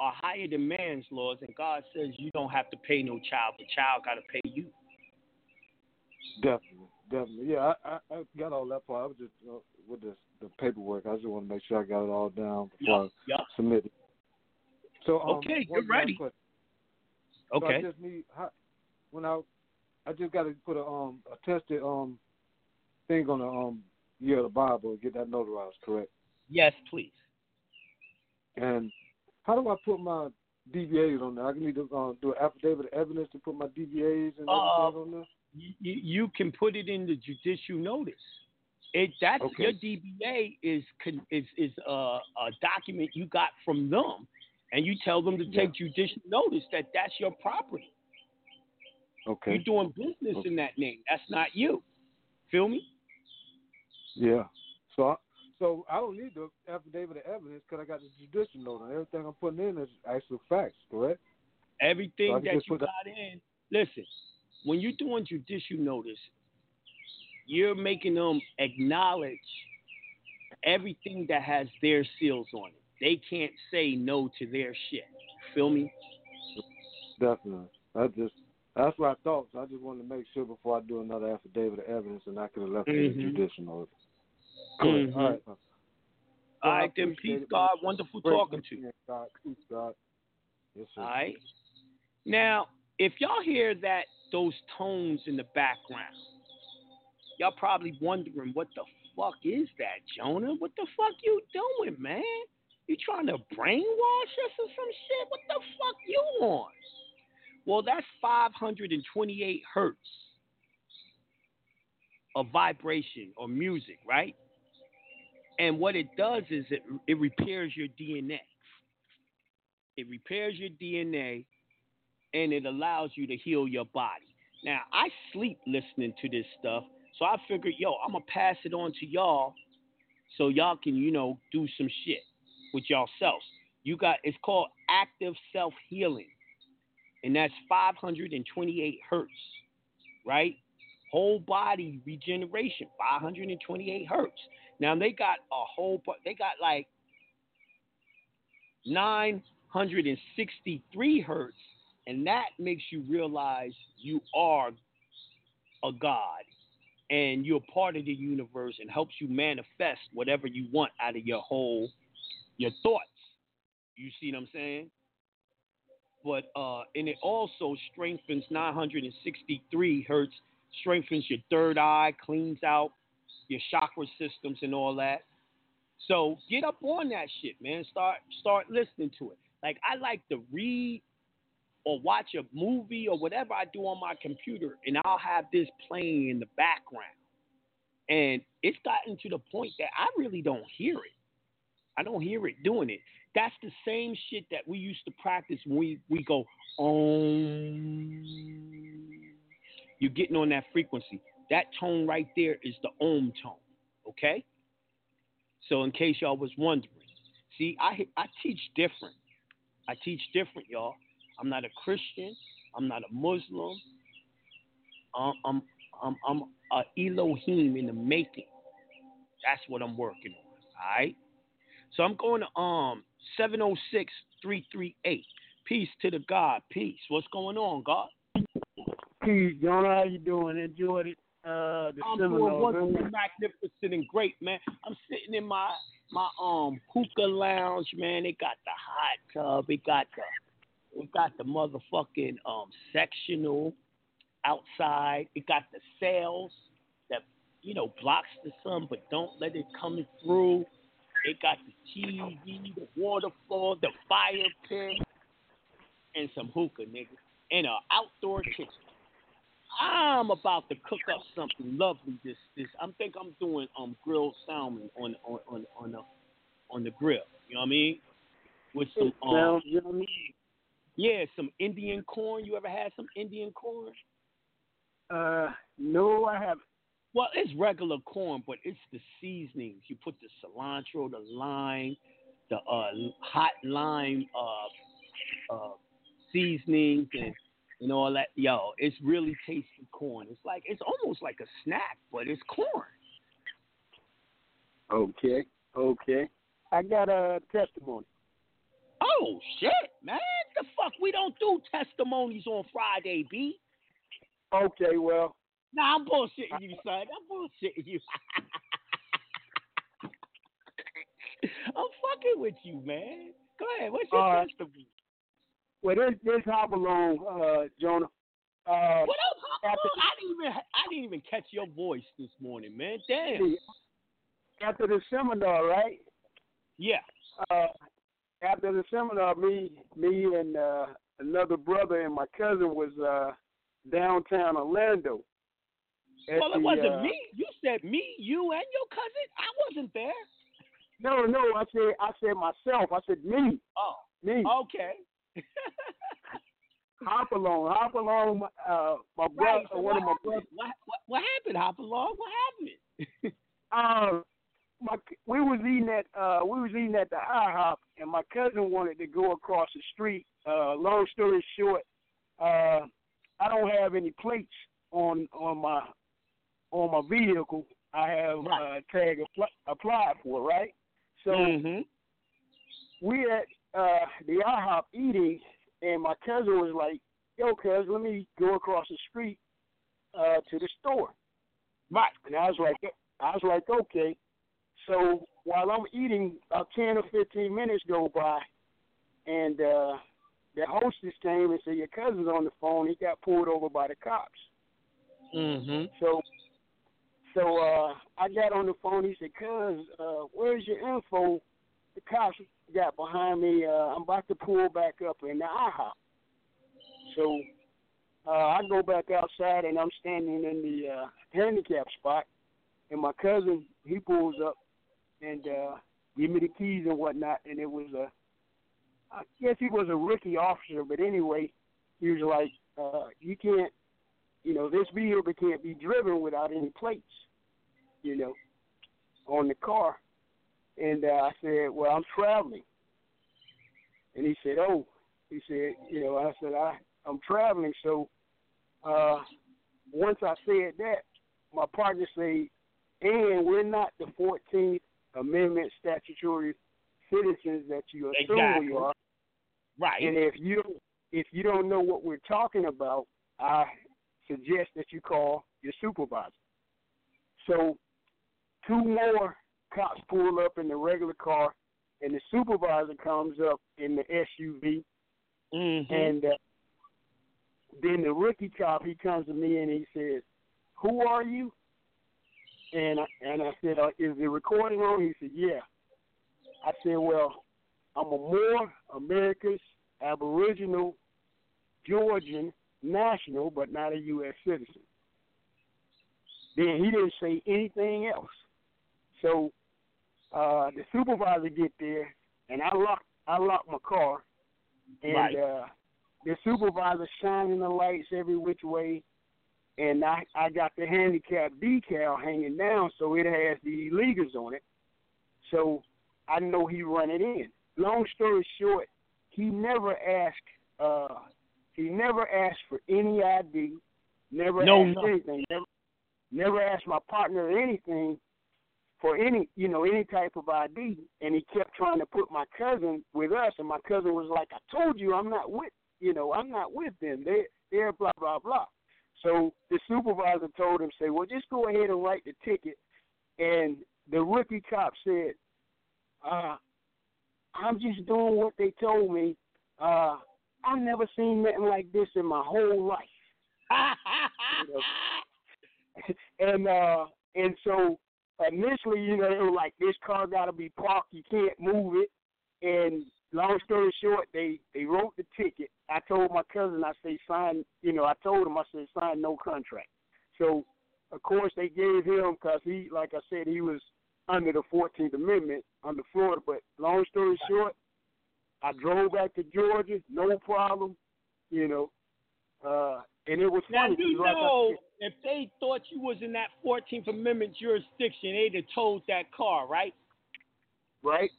are higher than man's laws, and God says you don't have to pay no child. The child got to pay you. definitely, definitely. Yeah, I, I, I got all that part. I was just uh, with the the paperwork. I just want to make sure I got it all down before Yup, yup. I submit it. So um, Okay, you're ready. question. So I just need how, when I I just got to put a um a tested um thing on the um year of the Bible and get that notarized, correct? Yes, please. And how do I put my DBAs on there? I need to uh, do an affidavit of evidence to put my DBAs and everything Uh, on there. You, you, can put it in the judicial notice. It that's Okay. your DBA is is is a, a document you got from them, and you tell them to take judicial notice that that's your property. Okay. You're doing business Okay. in that name. That's not you. Feel me? Yeah. So, so I don't need the affidavit of evidence because I got the judicial note, and everything I'm putting in is actual facts, correct? Everything So that you put that- got in. Listen, when you're doing judicial notice, you're making them acknowledge everything that has their seals on it. They can't say no to their shit. Feel me? Definitely. I just that's what I thought. So I just wanted to make sure before I do another affidavit of evidence, and I could have left it in Mhm. judicial notice. Mhm. All right. All I right, then, peace, God. Wonderful Great talking to you. God. Peace, God. Yes, sir. All right. Now, if y'all hear that those tones in the background, y'all probably wondering what the fuck is that, Jonah? What the fuck you doing, man? You trying to brainwash us or some shit? What the fuck you on? Well, that's 528 hertz of vibration or music, right? And what it does is it it repairs your DNA. It repairs your DNA and it allows you to heal your body. Now, I sleep listening to this stuff, so I figured, yo, I'm gonna pass it on to y'all so y'all can, you know, do some shit with y'all selves. You got it's called active self healing, and that's 528 hertz, right? Whole body regeneration, 528 hertz. Now they got a whole, they got like 963 hertz, and that makes you realize you are a god and you're part of the universe and helps you manifest whatever you want out of your whole your thoughts. You see what I'm saying? But uh and it also strengthens 963 hertz, strengthens your third eye, cleans out your chakra systems and all that. So get up on that shit, man. Start start listening to it. Like I like to read or watch a movie or whatever I do on my computer, and I'll have this playing in the background. And it's gotten to the point that I really don't hear it. I don't hear it doing it. That's the same shit that we used to practice when we, we go, om. You're getting on that frequency. That tone right there is the om tone. Okay? So in case y'all was wondering, see, I I teach different. I teach different, y'all. I'm not a Christian. I'm not a Muslim. Um, I'm I'm I'm a Elohim in the making. That's what I'm working on. All right. So I'm going to um 706-338. Peace to the God. Peace. What's going on, God? Peace, Jonah. How you doing? Enjoyed it. Uh, the I'm seminar. doing wonderful, magnificent, and great, man. I'm sitting in my my um hookah lounge, man. It got the hot tub. It got the it got the motherfucking um sectional outside. It got the sails that you know blocks the sun but don't let it come through. It got the TV, the waterfall, the fire pit, and some hookah, nigga, and an outdoor kitchen. I'm about to cook up something lovely. This this I'm think I'm doing um grilled salmon on on on on the on the grill. You know what I mean? With some um yeah, some Indian corn. You ever had some Indian corn? Uh, no, I haven't. Well, it's regular corn, but it's the seasonings. You put the cilantro, the lime, the uh, hot lime uh, uh, seasonings, and and all that. Yo, it's really tasty corn. It's like it's almost like a snack, but it's corn. Okay, okay. I got a testimony. Oh shit, man! The fuck we don't do testimonies on Friday, B. Okay, well, Nah, I'm bullshitting you, son. I'm bullshitting you. *laughs* I'm fucking with you, man. Go ahead. What's your right. testimony? Well, this this hop along, uh, Jonah. Uh, What? How After- come? I didn't even I didn't even catch your voice this morning, man. Damn. after the seminar, right? Yeah. Uh, after the seminar, me, me, and uh, another brother and my cousin was uh, downtown Orlando. Well, it the, wasn't uh, me. You said me, you, and your cousin. I wasn't there. No, no, I said I said myself. I said me, Oh, me. okay. *laughs* Hop along, hop along. Uh, my brother, right. So one what of my happened? brothers. What, what, What happened, Hopalong? What happened? *laughs* Um, my we was eating at uh we was eating at the IHOP, and my cousin wanted to go across the street. Uh, long story short, uh, I don't have any plates on on my on my vehicle. I have Right. uh, tag appl- applied for, right? So mm-hmm. we at uh the IHOP eating, and my cousin was like, "Yo, cuz, let me go across the street uh to the store." Right. And I was like, I was like, okay. So while I'm eating, about ten or fifteen minutes go by, and uh the hostess came and said, "Your cousin's on the phone. He got pulled over by the cops." Mm-hmm. So, so uh I got on the phone. He said, "Cuz, uh, where's your info?" The cops got behind me. Uh, I'm about to pull back up in the IHOP. So uh, I go back outside and I'm standing in the uh, handicap spot, and my cousin he pulls up and uh, give me the keys and whatnot, and it was a, I guess he was a rookie officer, but anyway, he was like, uh, you can't, you know, this vehicle can't be driven without any plates, you know, on the car, and uh, I said, well, I'm traveling, and he said, oh, he said, you know, I said, I I'm traveling, so uh, once I said that, my partner said, and we're not the 14th Amendment statutory citizens that you assume Exactly. we are. Right. And if you if you don't know what we're talking about, I suggest that you call your supervisor. So two more cops pull up in the regular car, and the supervisor comes up in the SUV, mm-hmm. and uh, then the rookie cop he comes to me and he says, "Who are you?" And I, and I said, uh, "Is the recording on?" He said, "Yeah." I said, "Well, I'm a Moor, America's Aboriginal, Georgian national, but not a U.S. citizen." Then he didn't say anything else. So uh, the supervisor get there, and I lock I lock my car, and Right. uh, the supervisor shining the lights every which way, and I I got the handicap decal hanging down, so it has the illegals on it. So I know he run it in. Long story short, he never asked. Uh, he never asked for any ID. Never No, asked no. anything. Never, never asked my partner anything for any, you know, any type of ID. And he kept trying to put my cousin with us, and my cousin was like, "I told you, I'm not with, you know, I'm not with them. They, they're blah blah blah." So the supervisor told him, "Say, well, just go ahead and write the ticket." And the rookie cop said, uh, "I'm just doing what they told me. Uh, I've never seen nothing like this in my whole life." *laughs* *laughs* and uh and so initially, you know, they were like, This car gotta be parked, you can't move it and long story short, they they wrote the ticket. I told my cousin, I say sign, you know, I told him, I said sign no contract. So, of course, they gave him because he, like I said, he was under the Fourteenth Amendment under Florida. But long story short, I drove back to Georgia, no problem, you know, uh, and it was Now funny. you know, if they thought you was in that Fourteenth Amendment jurisdiction, they'd have towed that car, right? right?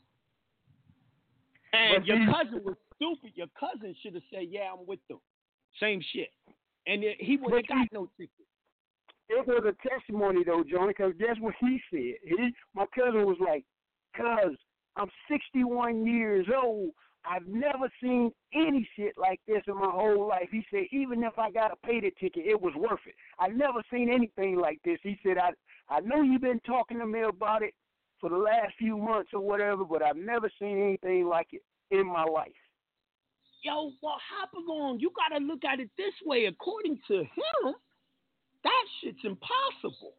And But your cousin was stupid. Your cousin should have said, "Yeah, I'm with them." Same shit. And he would have got no ticket. It was a testimony though, Johnny, because guess what he said? He, my cousin was like, "Cuz I'm 61 years old. I've never seen any shit like this in my whole life." He said, "Even if I got to pay the ticket, it was worth it. I've never seen anything like this." He said, "I I know you've been talking to me about it for the last few months or whatever, but I've never seen anything like it in my life." Yo, well, hop along. You got to look at it this way. According to him, that shit's impossible.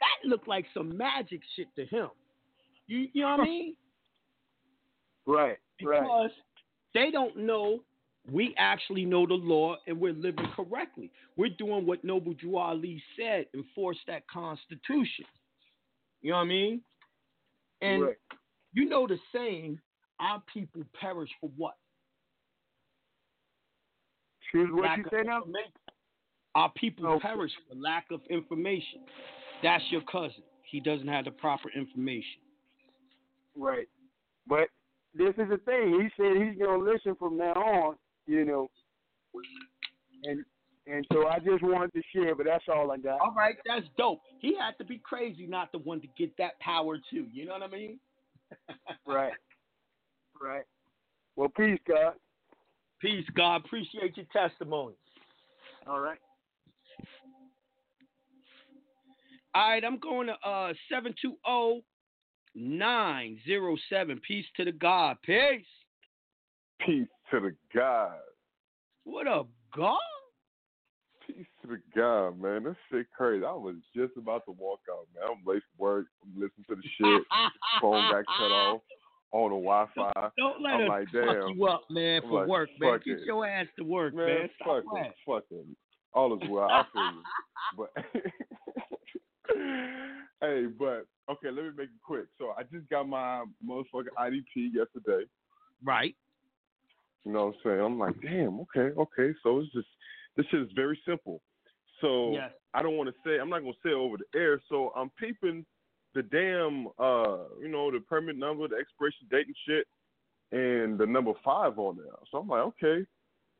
That looked like some magic shit to him. You, you know what I *laughs* mean? Right. Because they don't know we actually know the law and we're living correctly. We're doing what Noble Drew Ali said, enforce that constitution. You know what I mean? And right. you know the saying, our people perish for what? Excuse what Lack you say now? Our people Okay. perish for lack of information. That's your cousin. He doesn't have the proper information. Right. But this is the thing. He said he's gonna listen from now on, you know. And and so I just wanted to share, but that's all I got. All right, that's dope. He had to be crazy not the one to get that power too. You know what I mean? *laughs* Right. Right. Well, peace, God. Peace, God. Appreciate your testimony. All right. All right, I'm going to uh 720 907. Peace to the God. Peace. Peace to the God. What up, God? Peace to the God, man. This shit crazy. I was just about to walk out, man. I'm late for work. I'm listening to the shit. Phone got cut *laughs* off on the Wi-Fi. Don't let I'm like, fuck damn. you up, man, for like, work, man. fuck Get it. your ass to work, man. Man, Stop fuck playing. it. Fuck it. All is well. I feel you. *laughs* But *laughs* hey, but okay, let me make it quick. So I just got my motherfucking IDP yesterday. Right. You know what I'm saying? I'm like, damn, okay, okay. So it's just this shit is very simple. So Yes. I don't want to say I'm not gonna say it over the air. So I'm peeping the damn uh you know the permit number, the expiration date and shit, and the number five on there. So I'm like, okay,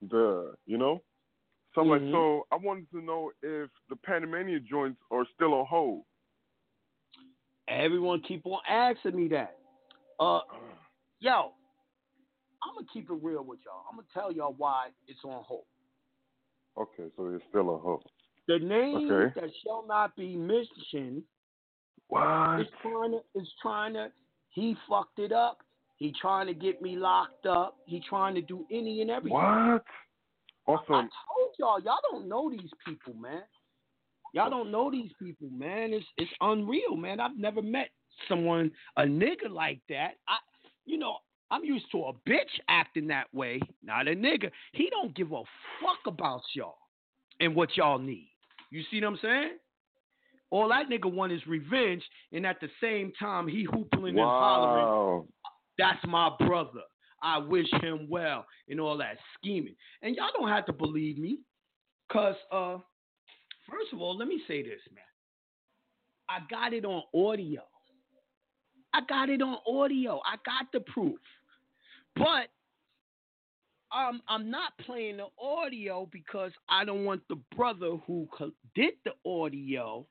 the you know. So I'm Mhm. like, so I wanted to know if the Panamanian joints are still on hold. Everyone keep on asking me that. Uh, yo, I'm gonna keep it real with y'all. I'm gonna tell y'all why it's on hold. Okay, so it's still on hold. The name Okay. that shall not be mentioned What? is trying to is trying to. He fucked it up. He trying to get me locked up. He trying to do any and everything. What? Awesome. I Also, told y'all, y'all don't know these people, man. Y'all don't know these people, man. It's it's unreal, man. I've never met someone a nigga like that. I, you know, I'm used to a bitch acting that way, not a nigga. He don't give a fuck about y'all and what y'all need. You see what I'm saying? All that nigga want is revenge, and at the same time he hoopling and hollering that's my brother. I wish him well and all that scheming. And y'all don't have to believe me. Cause uh first of all, let me say this, man. I got it on audio. I got it on audio. I got the proof. But um, I'm not playing the audio because I don't want the brother who did the audio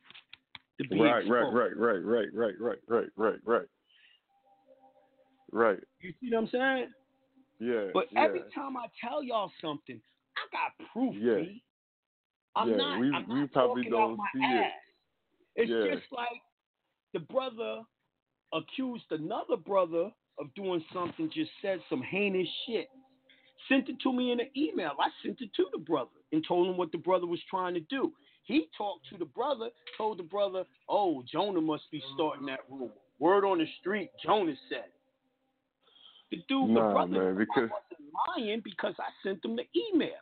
to be Right, right, exposed. right, right, right, right, right, right, right, right. Right. You see what I'm saying? Yeah. But yeah. every time I tell y'all something, I got proof. Yeah. B. I'm Yeah, not. we- I'm we not probably don't see it. It's Yeah. just like the brother accused another brother of doing something, just said some heinous shit. Sent it to me in an email. I sent it to the brother and told him what the brother was trying to do. He talked to the brother, told the brother, "Oh, Jonah must be starting that rumor." Word on the street, Jonah said. it. The dude, the Nah, brother, man, I because wasn't lying because I sent him the email.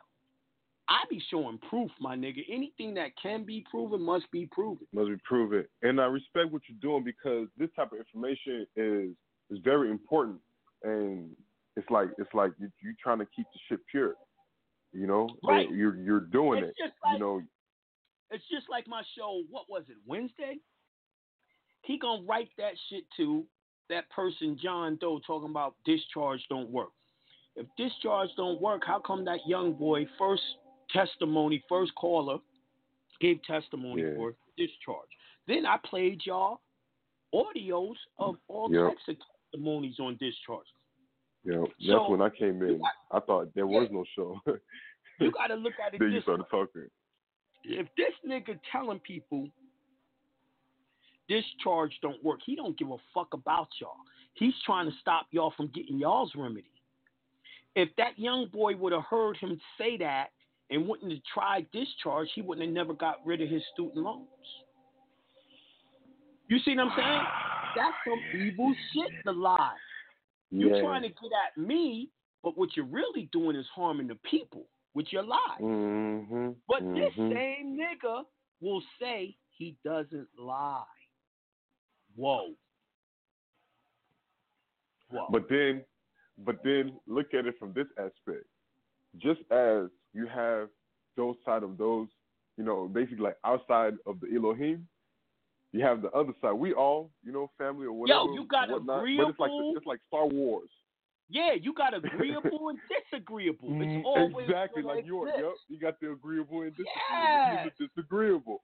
I be showing proof, my nigga. Anything that can be proven must be proven. must be proven. And I respect what you're doing because this type of information is is very important and it's like it's like you you trying to keep the shit pure. You know? Right. And you're you're doing It's it. just like you know, it's just like my show. What was it? Wednesday. He gonna write that shit to that person, John Doe, talking about discharge don't work. If discharge don't work, how come that young boy first testimony, first caller, gave testimony Yeah. for discharge? Then I played y'all audios of all Yep. types of testimonies on discharge. Yeah, that's So, when I came in. got- I thought there Yeah. was no show. *laughs* You got to look at it then you started way. talking. if this nigga telling people discharge don't work, he don't give a fuck about y'all. He's trying to stop y'all from getting y'all's remedy. If that young boy would have heard him say that and wouldn't have tried discharge, he wouldn't have never got rid of his student loans. You see what I'm saying? That's some evil shit to lie. You're yeah. trying to get at me, but what you're really doing is harming the people with your lies. Mm-hmm. But this mhm. same nigga will say he doesn't lie. Whoa. Whoa. But then, but then look at it from this aspect. Just as you have those side of those you know, basically like outside of the Elohim. You have the other side. We all, you know, family or whatever. Yo, you got whatnot, But it's like it's like Star Wars. Yeah, you got *laughs* agreeable and disagreeable. Mm, It's always exactly like yours. exist. Yep, you got the agreeable and disagreeable. *laughs* You the disagreeable.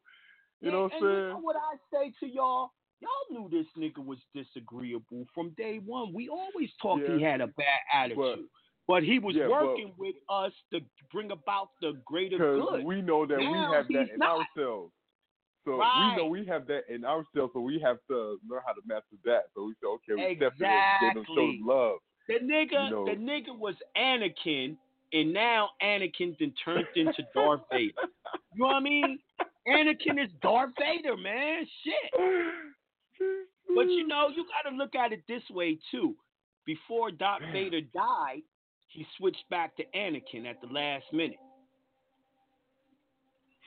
You know what I'm and You saying? know what I say to y'all? Y'all knew this nigga was disagreeable from day one. We always talked he had a bad attitude. But, he was yeah, but- working with us to bring about the greater good. we know that Now we have that in not. ourselves. So Right. we know we have that in ourselves, so we have to learn how to master that. So we say, okay, we step in and show love. The nigga, You know. the nigga was Anakin, and now Anakin then turned into Darth Vader. You know what I mean? Anakin is Darth Vader, man. Shit. But you know, you got to look at it this way too. Before Darth Vader died, he switched back to Anakin at the last minute.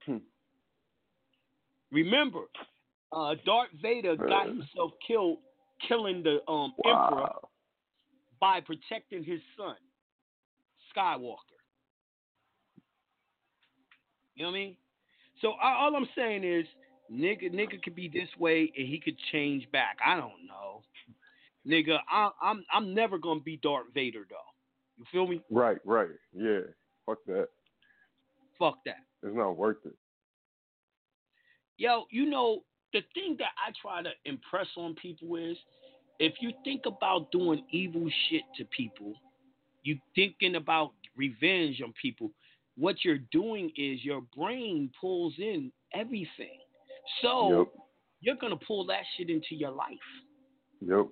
Hmm. Remember, uh, Darth Vader got Uh. himself killed, killing the um, Emperor by protecting his son, Skywalker. You know what I mean? So I, all I'm saying is, nigga, nigga could be this way and he could change back. I don't know, nigga. I, I'm I'm never gonna be Darth Vader though. You feel me? Right, right. Yeah. Fuck that. Fuck that. It's not worth it. Yo, you know the thing that I try to impress on people is, if you think about doing evil shit to people, you thinking about revenge on people. What you're doing is your brain pulls in everything. So Yep. you're gonna pull that shit into your life. Yep.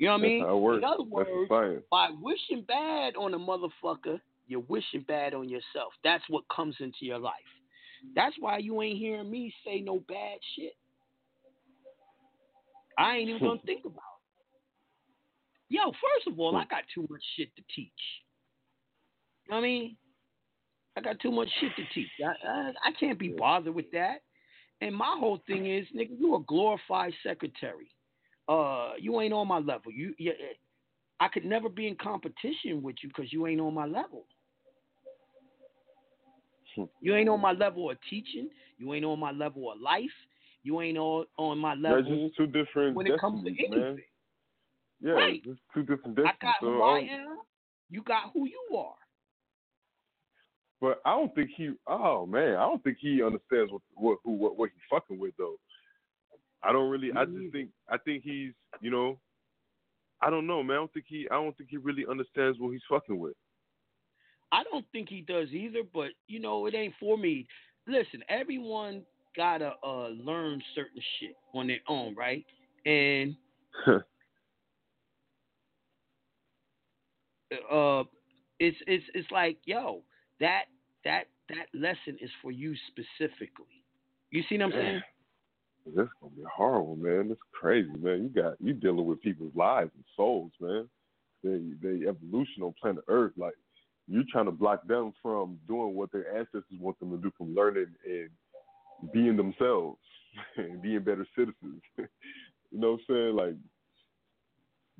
You know what I mean? how it works. In other words, by wishing bad on a motherfucker, you're wishing bad on yourself. That's what comes into your life. That's why you ain't hearing me say no bad shit. I ain't even gonna *laughs* think about it. Yo, first of all, I hmm. got too much shit to teach. You know what I mean? I got too much shit to teach. I, I, I can't be bothered with that. And my whole thing is, nigga, you a glorified secretary. Uh, you ain't on my level. You, you I could never be in competition with you because you ain't on my level. *laughs* You ain't on my level of teaching. You ain't on my level of life. You ain't on on my level just two different when it comes to destinies, anything. man. Yeah, Right. just two different I got so who I I am. You got who you are. But I don't think he. Oh man, I don't think he understands what what who what, what he's fucking with though. I don't really. I just think. I think he's. You know. I don't know, man. I don't think he. I don't think he really understands what he's fucking with. I don't think he does either, but you know, it ain't for me. Listen, everyone gotta uh, learn certain shit on their own, right? And *laughs* uh, it's it's it's like, yo, that that that lesson is for you specifically. You see what I'm saying? That's gonna be horrible, man. That's crazy, man. You got you dealing with people's lives and souls, man. They they evolution on planet Earth. Like you're trying to block them from doing what their ancestors want them to do, from learning and being themselves *laughs* and being better citizens. *laughs* you know what I'm saying? Like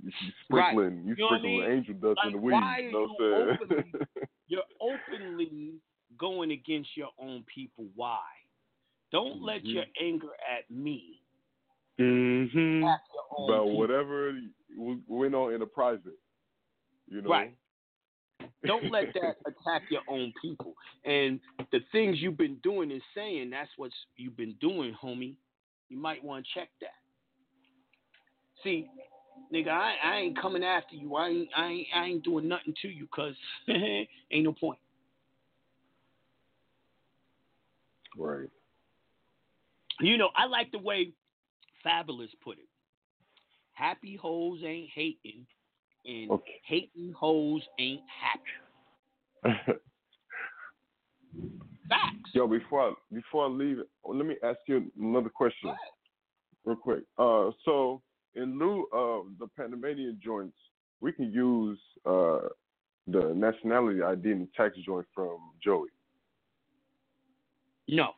you, you Right. sprinkling, you You what I sprinkling mean? angel dust in the weeds. You know what I'm saying? openly- *laughs* You're openly going against your own people. Why? Don't let Mhm. your anger at me hmm attack your own About people. whatever went on in a private. You know. Right. Don't let that *laughs* attack your own people. And the things you've been doing and saying, that's what you've been doing, homie. You might want to check that. See, nigga, I, I ain't coming after you. I ain't, I ain't, I ain't doing nothing to you because *laughs* ain't no point. Right. You know, I like the way Fabolous put it. Happy hoes ain't hating, and Okay. hating hoes ain't happy. *laughs* Facts. Yo, before I before I leave, let me ask you another question, real quick. Uh, so in lieu of the Panamanian joints, we can use uh the nationality ID and tax joint from Joey. No.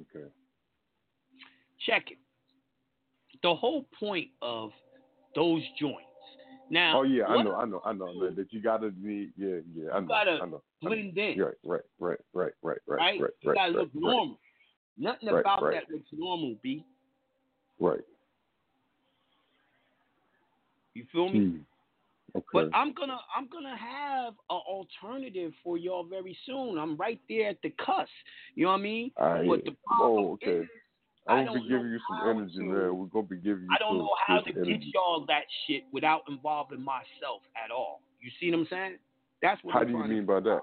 Okay. check it. The whole point of those joints. Now, Oh yeah, I know, I know, I know man, that you gotta be. Yeah, yeah, I know, gotta I know. I know. blend in, Right, right, right, right, right, right, right? right, you right, gotta right, look right, normal. Nothing about that looks normal, B. right. You feel me? Hmm. Okay. But I'm gonna I'm gonna have an alternative for y'all very soon. I'm right there at the cusp. You know what I mean? Right. But the oh, problem Oh, okay. is, I'm gonna be giving you some energy, to- man. We're gonna be giving you I don't some know how to good get y'all that shit without involving myself at all. You see what I'm saying? That's what How I'm do you mean by that?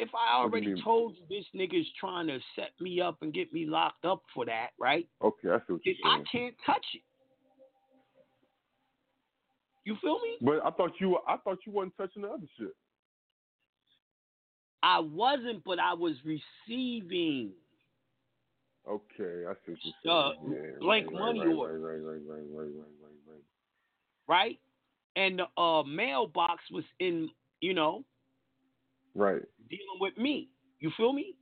if I do you already told you this nigga's trying to set me up and get me locked up for that, right? Okay, I see what you're I can't touch it. You feel me? But I thought you, were, I thought you wasn't touching the other shit. I wasn't, but I was receiving. Okay, I see what you're saying. Uh, yeah, blank right, money right, right, order. Right, right, right, right, right, right, right. right? And the uh, mailbox was in, you know, Right, dealing with me. You feel me?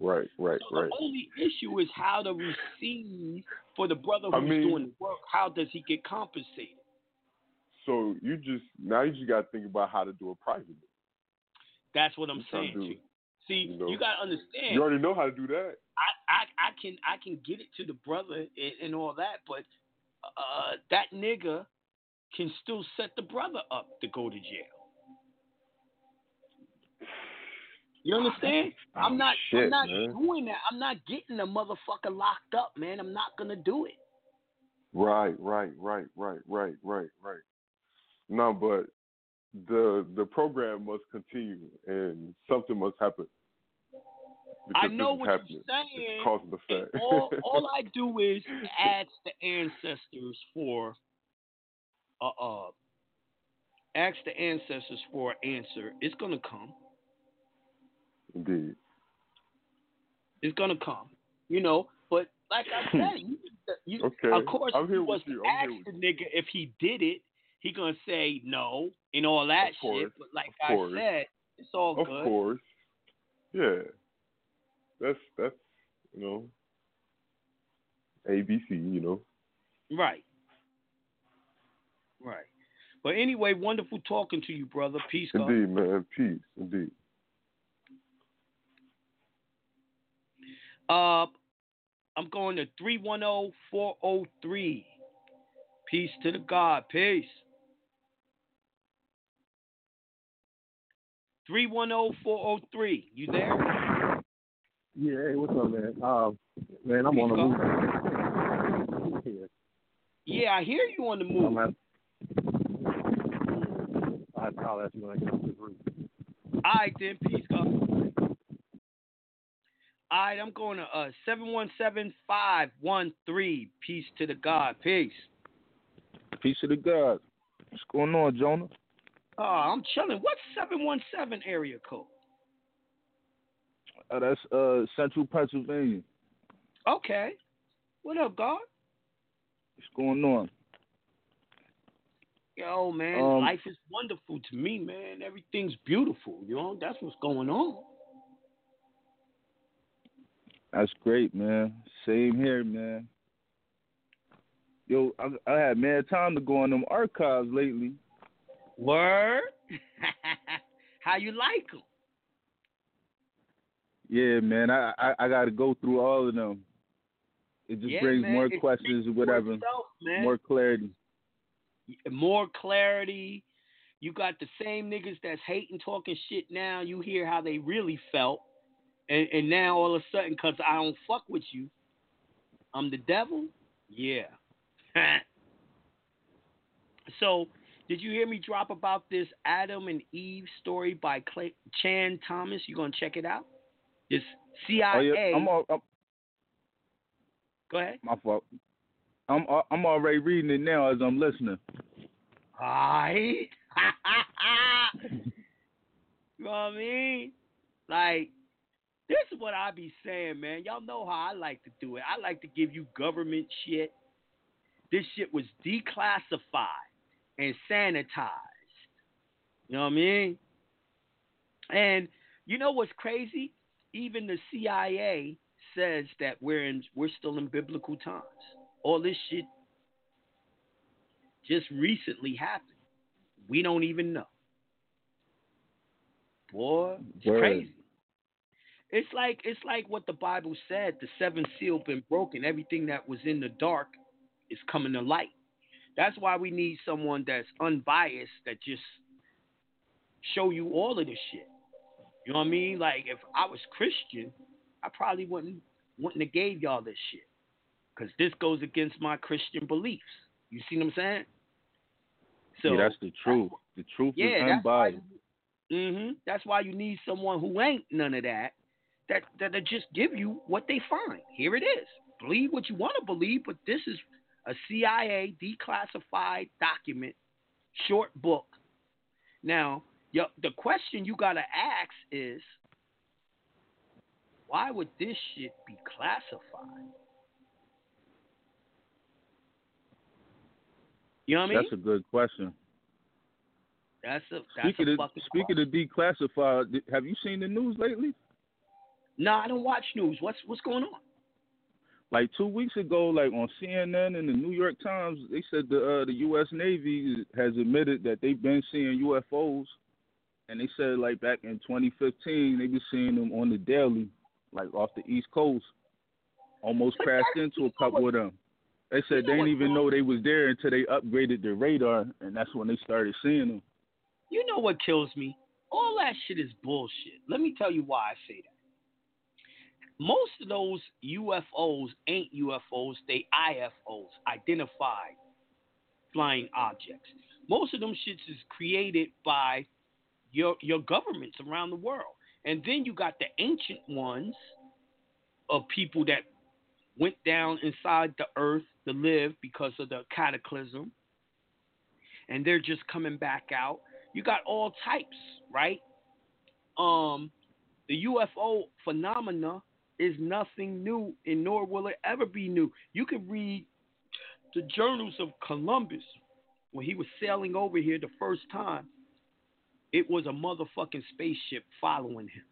right, right, So right. the only issue is how to receive for the brother I who's mean- doing the work. How does he get compensated? So you just now you just got to think about how to do it privately. That's what I'm You saying to. See, you know, you gotta understand. You already know how to do that. I, I, I can I can get it to the brother and, and all that, but uh, that nigga can still set the brother up to go to jail. You understand? I'm not I'm not man. doing that. I'm not getting the motherfucker locked up, man. I'm not gonna do it. Right, right, right, right, right, right, right. No, but the the program must continue and something must happen. I Because know this is what happening. you're saying. It's cause and effect. all, *laughs* all I do is ask the ancestors for uh uh ask the ancestors for an answer. It's gonna come. Indeed. It's gonna come. You know, but like I *laughs* said, you, you Okay. of course I'm here was with you. I'm ask here the nigga if he did it, he gonna say no and all that shit. But like of I course. said, it's all Of good. Of course. Yeah. That's that's you know ABC, you know. Right. Right. But anyway, wonderful talking to you, brother. Peace, God. Indeed, man. Peace. Indeed. Uh, I'm going to 310-403. Peace to the God. Peace. 310-403. You there? Yeah, hey, what's up, man? Uh, man, I'm on the move. Yeah, Yeah, I hear you on the move. I'm at. I'll call at you when I get off this roof. All right, then. Peace, God. All right, I'm going to uh, 717-513. Peace to the God. Peace. Peace to the God. What's going on, Jonah? Oh, I'm chilling. What's 717 area code? Uh, that's uh Central Pennsylvania. Okay. What up, God? What's going on? Yo, man, Um, life is wonderful to me, man. Everything's beautiful. You know, that's what's going on. That's great, man. Same here, man. Yo, I, I had mad time to go on them archives lately. Word? *laughs* How you like them? Yeah, man. I I, I got to go through all of them. It just Yeah, brings man, more it questions or whatever, man. more clarity. more clarity. You got the same niggas that's hating, talking shit now. You hear how they really felt. And, and now all of a sudden, because I don't fuck with you, I'm the devil? Yeah. *laughs* so, did you hear me drop about this Adam and Eve story by Clay, Chan Thomas? You going to check it out? This CIA. Oh yeah, I'm, all, I'm Go ahead. my fault. I'm uh, I'm already reading it now as I'm listening. Alright. *laughs* you know what I mean? Like, this is what I be saying, man. Y'all know how I like to do it. I like to give you government shit. This shit was declassified and sanitized. You know what I mean? And you know what's crazy? Even the CIA says that we're in we're still in biblical times. All this shit just recently happened. We don't even know. Boy, it's Word. crazy. It's like it's like what the Bible said, the seventh seal been broken. Everything that was in the dark is coming to light. That's why we need someone that's unbiased that just show you all of this shit. You know what I mean? Like if I was Christian, I probably wouldn't wouldn't have gave y'all this shit. Cause this goes against my Christian beliefs. You see what I'm saying? So yeah, that's the truth. The truth yeah, is that's why. unbiased. hmm That's why you need someone who ain't none of that. That that'll just give you what they find. Here it is. Believe what you want to believe, but this is a CIA declassified document, short book. Now, the question you gotta ask is, why would this shit be classified? You know what I mean? That's a good question. That's a that's Speaking a of fucking speaking of declassified, have you seen the news lately? No, I don't watch news. What's what's going on? Like two weeks ago, like on CNN and the New York Times, they said the uh, the U.S. Navy has admitted that they've been seeing UFOs, and they said like back in 2015 they been seeing them on the daily, like off the East Coast. Almost But crashed into a couple of them. They said they didn't even know they was there until they upgraded their radar, and that's when they started seeing them. You know what kills me? All that shit is bullshit. Let me tell you why I say that. Most of those UFOs ain't UFOs, they IFOs, identified flying objects. Most of them shits is created by your your governments around the world. And then you got the ancient ones of people that went down inside the earth to live because of the cataclysm. And they're just coming back out. You got all types, right? Um, the UFO phenomena is nothing new, and nor will it ever be new. You can read the journals of Columbus when he was sailing over here the first time. It was a motherfucking spaceship following him.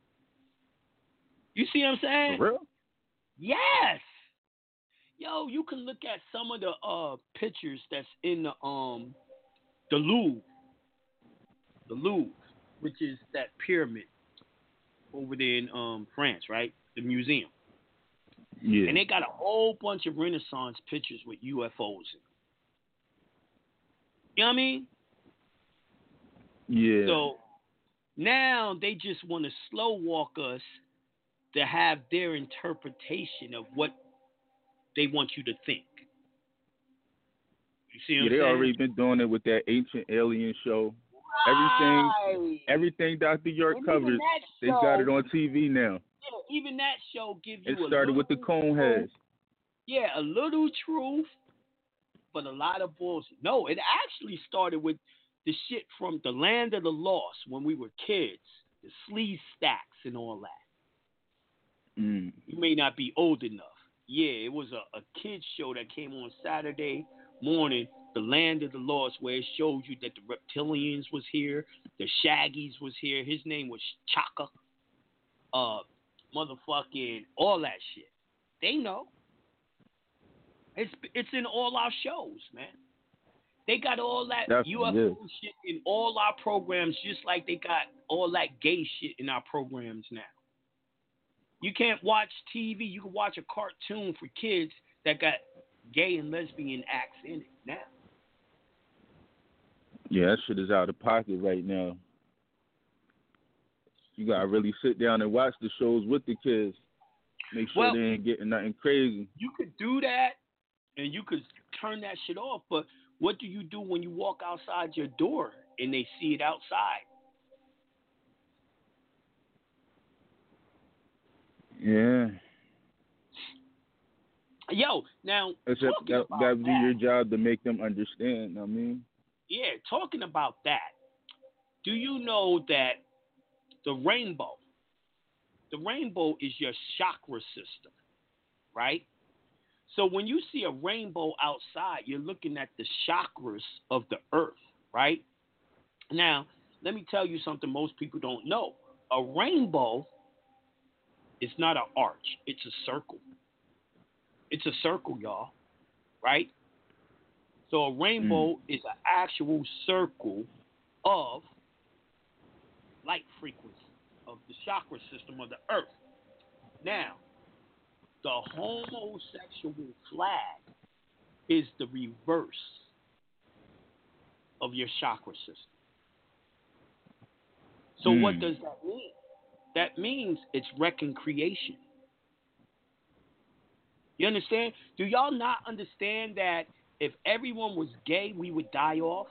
You see what I'm saying? For real? Yes. Yo, you can look at some of the uh pictures that's in the um the Louvre. The Louvre, which is that pyramid over there in um France, right? The museum. Yeah. And they got a whole bunch of Renaissance pictures with UFOs in them. You know what I mean? yeah. So now they just want to slow walk us to have their interpretation of what they want you to think. You see what yeah, I'm they saying? already been doing it with that ancient alien show. Everything, Right. everything Dr. York And covered, they got it on TV now. Yeah, even that show gives you It a started with the cone heads. Yeah, a little truth, but a lot of bullshit. No, it actually started with the shit from the land of the lost when we were kids, the sleeve stacks and all that. Mm. You may not be old enough. Yeah, it was a, a kids show that came on Saturday morning, the land of the lost, where it showed you that the reptilians was here, the Shaggies was here. His name was Chaka. Uh, motherfucking all that shit. They know. It's it's in all our shows, man. They got all that Definitely, UFO shit in all our programs, just like they got all that gay shit in our programs now. You can't watch TV. You can watch a cartoon for kids that got gay and lesbian acts in it now. Yeah, that shit is out of pocket right now. You gotta really sit down and watch the shows with the kids. Make sure Well- they ain't getting nothing crazy. You could do that, and you could turn that shit off. But what do you do when you walk outside your door and they see it outside? Yeah. Yo, now Except that that'd be your job to make them understand, I mean. yeah, talking about that. Do you know that the rainbow, the rainbow is your chakra system, right? So when you see a rainbow outside, you're looking at the chakras of the earth, right? Now, let me tell you something most people don't know. A rainbow is not an arch, it's a circle. It's a circle, y'all, right? So a rainbow hmm. is an actual circle of light frequency of the chakra system of the earth. Now, the homosexual flag is the reverse of your chakra system. So what Hmm. does that mean? That means it's recreation. You understand? Do y'all not understand that if everyone was gay, we would die off?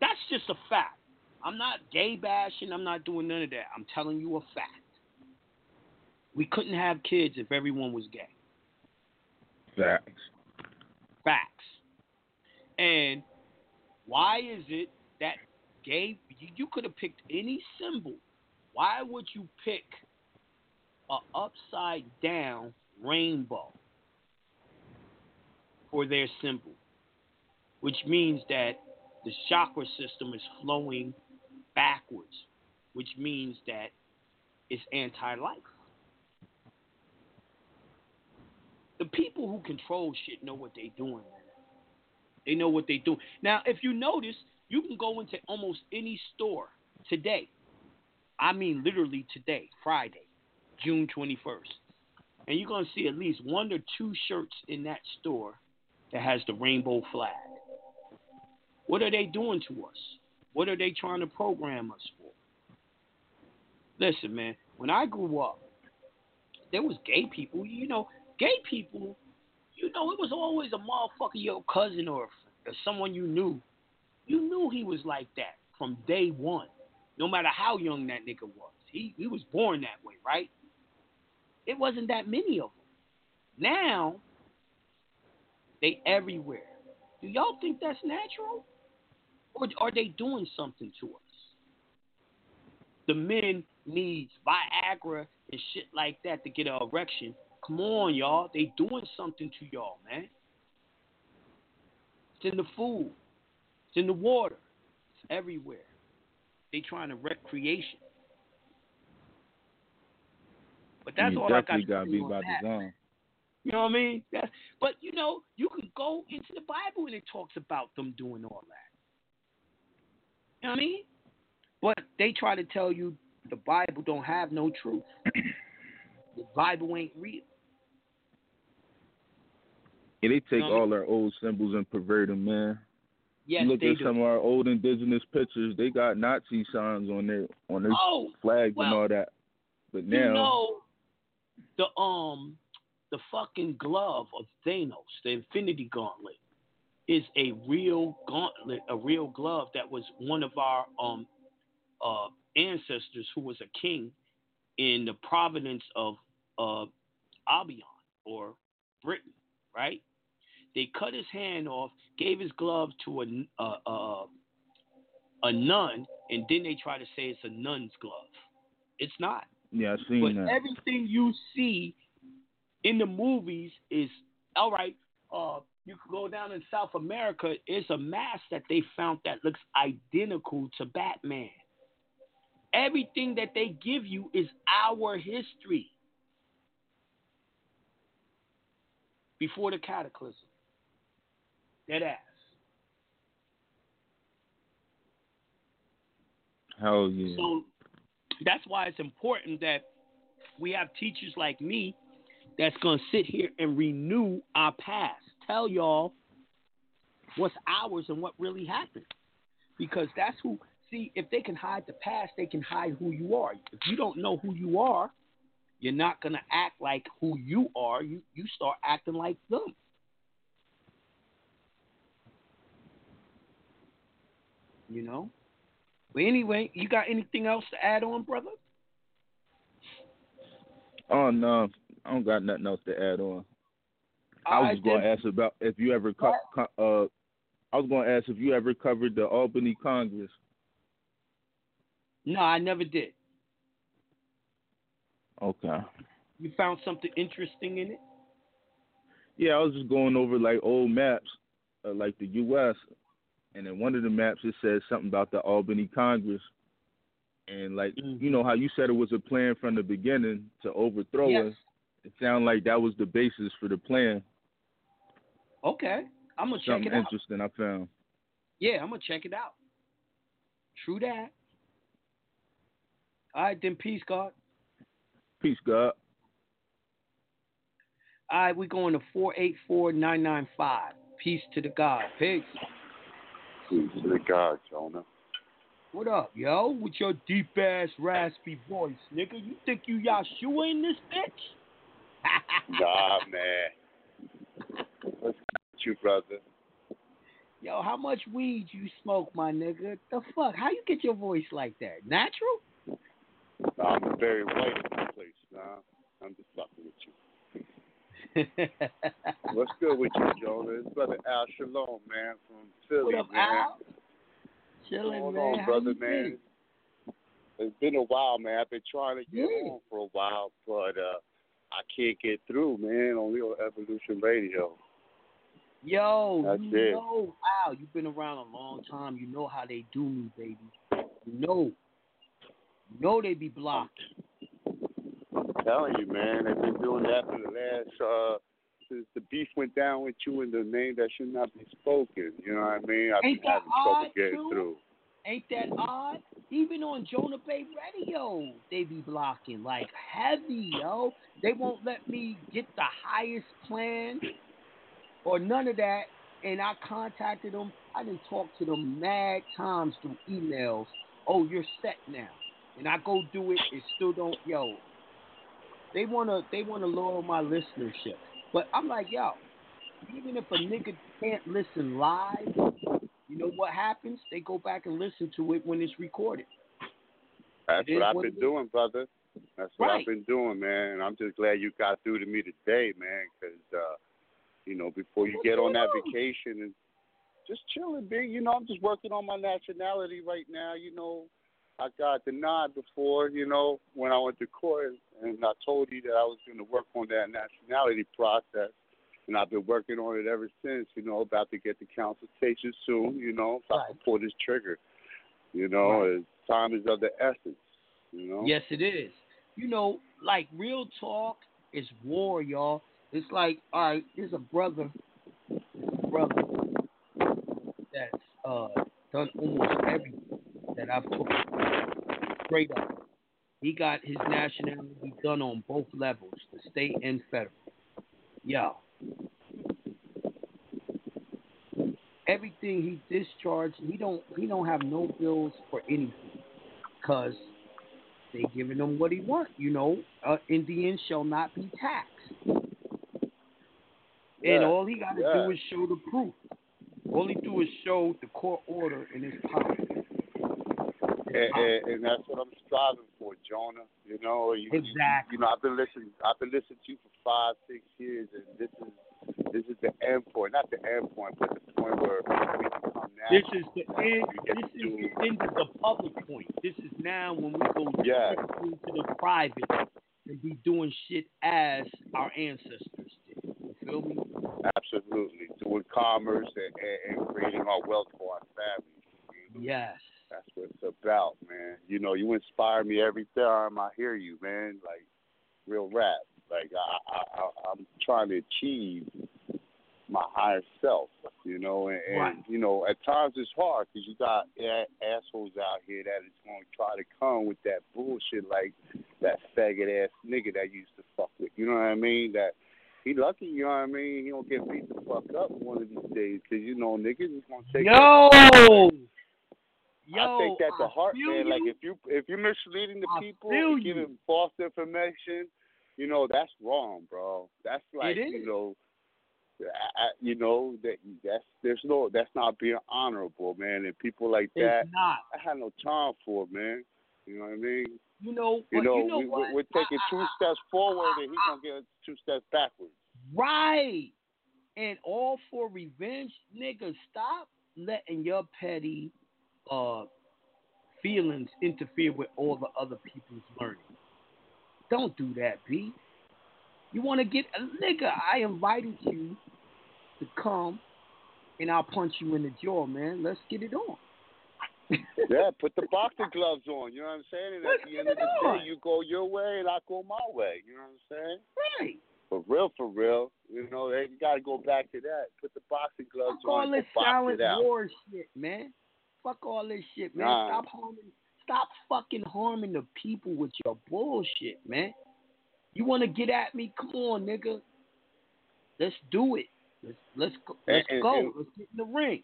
That's just a fact. I'm not gay bashing. I'm not doing none of that. I'm telling you a fact. We couldn't have kids if everyone was gay. Facts. Facts. And why is it that gay? You, could have picked any symbol. Why would you pick a upside down rainbow for their symbol? Which means that the chakra system is flowing backwards, which means that it's anti-life. The people who control shit know what they're doing. They know what they do. Now, if you notice, you can go into almost any store today. I mean, literally today, Friday, June 21st. And you're going to see at least one or two shirts in that store that has the rainbow flag. What are they doing to us? What are they trying to program us for? Listen, man, when I grew up, there was gay people. You know, gay people, you know, it was always a motherfucker, your cousin or, or someone you knew. You knew he was like that from day one, no matter how young that nigga was. He he was born that way, right? It wasn't that many of them. Now, they everywhere. Do y'all think that's natural? Or are they doing something to us? The men needs Viagra and shit like that to get an erection. Come on, y'all. They doing something to y'all, man. It's in the food. It's in the water. It's everywhere. They trying to wreck creation. But that's you all I got to gotta be by that. design. You know what I mean? That's, but you know, you can go into the Bible and it talks about them doing all that. You know what I mean? But they try to tell you the Bible don't have no truth. *clears throat* the Bible ain't real. Yeah, they take all our old symbols and pervert them, man. Yes, you look they at do. some of our old indigenous pictures; they got Nazi signs on their on their Oh, flags and all that. But now, You now, know the um the fucking glove of Thanos, the Infinity Gauntlet, is a real gauntlet, a real glove that was one of our um uh ancestors who was a king in the province of uh Albion or Britain, right? They cut his hand off, gave his glove to a a, a, a nun, and then they try to say it's a nun's glove. It's not. yeah, I seen But that. everything you see in the movies is all right. Uh, you could go down in South America. It's a mask that they found that looks identical to Batman. Everything that they give you is our history before the cataclysm. Dead ass. Hell yeah. So that's why it's important that we have teachers like me that's going to sit here and renew our past. Tell y'all what's ours and what really happened. Because that's who, see, if they can hide the past, they can hide who you are. If you don't know who you are, you're not going to act like who you are. You, you start acting like them. You know? But anyway, you got anything else to add on, brother? Oh no, I don't got nothing else to add on. I was going to ask about if you ever co- co- uh, I was going to ask if you ever covered the Albany Congress. No, I never did. Okay. You found something interesting in it? Yeah, I was just going over like old maps, uh, like the U.S. And in one of the maps, it says something about the Albany Congress, and like Mm. you know how you said it was a plan from the beginning to overthrow Yes. us. it sounded like that was the basis for the plan. Okay, I'm gonna check Something it out. interesting I found. Yeah, I'm gonna check it out. True that. All right, then peace, God. Peace, God. All right, we're going to four eight four nine nine five. Peace to the God. Peace. Peace to the God, Jonah. What up, yo? With your deep ass raspy voice, nigga. You think you Yahshua in this bitch? *laughs* Nah, man. What's up with you, brother? Yo, how much weed you smoke, my nigga? The fuck? How you get your voice like that? Natural? I'm very white in this place, nah. I'm just fucking with you. *laughs* What's good with you, Jonah? It's brother Al Shalom, man, from Philly, What up, man. Al? Chilling, Hold man. on, brother, you man. been? It's been a while, man. I've been trying to get Yeah. on for a while, but uh I can't get through, man. Only on Evolution Radio. Yo, That's you it. know, Al, you've been around a long time. You know how they do me, baby. You know. You know they be blocked. I'm telling you, man. They've been doing that for the last uh since the beef went down with you and the name that should not be spoken. You know what I mean? I've Ain't been that having trouble odd, getting too? through. Ain't that odd? Even on Jonah Bey Radio, they be blocking like heavy, yo. They won't let me get the highest plan or none of that. And I contacted them. I didn't talk to them mad times through emails. Oh, you're set now. And I go do it. It still don't. Yo, they wanna they wanna lower my listenership. But I'm like, yo, even if a nigga can't listen live, you know what happens? They go back and listen to it when it's recorded. That's It what I've what been it is. doing, brother. That's what Right. I've been doing, man. And I'm just glad you got through to me today, man, 'cause uh, you know, before you get on that vacation and just chilling, big. You know, I'm just working on my nationality right now. You know, I got denied before, you know, when I went to court, and I told you that I was going to work on that nationality process, and I've been working on it ever since. You know, about to get the consultation soon. You know, so I can pull this trigger. You know, Right. time is of the essence. You know. Yes, it is. You know, like real talk is war, y'all. It's like, all right, there's a brother, brother that's uh done almost everything that I've took straight up. He got his nationality done on both levels, the state and federal. Yo. Everything he discharged, he don't he don't have no bills for anything. Cause they giving him what he want. You know, uh, Indians shall not be taxed. Yeah, And all he got to yeah. do is show the proof. All he do is show the court order in his pocket. and, and, and that's what I'm striving for, Jonah. You know, you, you- Exactly. You, know, I've been listening. I've been listening to you for five, six years, and this is this is the end point. Not the end point, but the point where we become This is the end. This is do- the end of the public point. This is now when we go strictly into the private and be doing shit as our ancestors. You feel me? absolutely doing commerce and, and, and creating our wealth for our families. Yes. That's what it's about, man. You know, you inspire me every time I hear you, man. Like real rap. Like I, I, I I'm trying to achieve my higher self, you know, and, and Right. you know, at times it's hard because you got assholes out here that is going to try to come with that bullshit, like that faggot ass nigga that used to fuck with. You know what I mean? That he lucky, you know what I mean? He don't get beat the fuck up one of these days because you know niggas is gonna take. Yo. Yo, I take that to I heart, man. Like if you if you're misleading the I people, you. giving false information, you know that's wrong, bro. That's like you know, I, I- you know that that's there's no that's not being honorable, man. And people like that. I had no time for, man. You know what I mean? You know, You know, you know we, what? we're taking two steps forward, and he's gonna get two steps backwards. Right. And all for revenge, nigga. Stop letting your petty uh feelings interfere with all the other people's learning. Don't do that, B. You want to get a nigga? I invited you to come, and I'll punch you in the jaw, man. Let's get it on. Yeah, *laughs* put the boxing gloves on. You know what I'm saying? And Let's at the end of the on. day, you go your way and I go my way. You know what I'm saying? Right. For real, for real. You know, they you got to go back to that. Put the boxing gloves Fuck on. all this silent war shit, man. Fuck all this shit, man. Nah. Stop harming. Stop fucking harming the people with your bullshit, man. You want to get at me? Come on, nigga. Let's do it. Let's let's go. Let's And- and- go. let's get in the ring.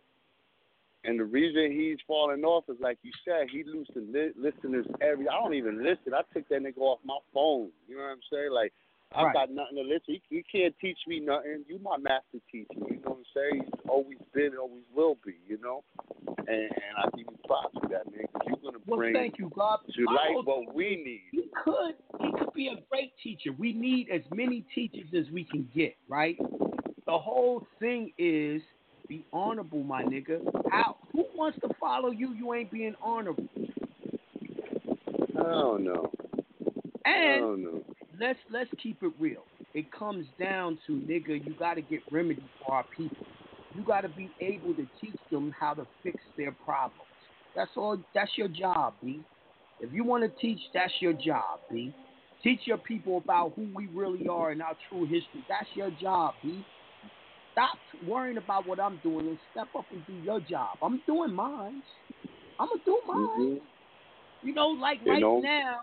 And the reason he's falling off is like you said, he losing li- listeners every. I don't even listen. I took that nigga off my phone. You know what I'm saying? Like I Right. got nothing to listen. You, you can't teach me nothing. You my master teacher. You know what I'm saying? He's always been, and always will be. You know. And, and I give you props for that, man. Because you're gonna Well, bring thank you, God. to whole what we need. He could. He could be a great teacher. We need as many teachers as we can get, right? The whole thing is be honorable, my nigga. How? Who wants to follow you? You ain't being honorable. Oh. I And don't know. let's let's keep it real. It comes down to nigga, you got to get remedy for our people. You got to be able to teach them how to fix their problems. That's all. That's your job, B. If you want to teach, that's your job, B. Teach your people about who we really are and our true history. That's your job, B. Stop worrying about what I'm doing and step up and do your job. I'm doing mine. I'm gonna do mine. Mhm. You know, like You right know? now,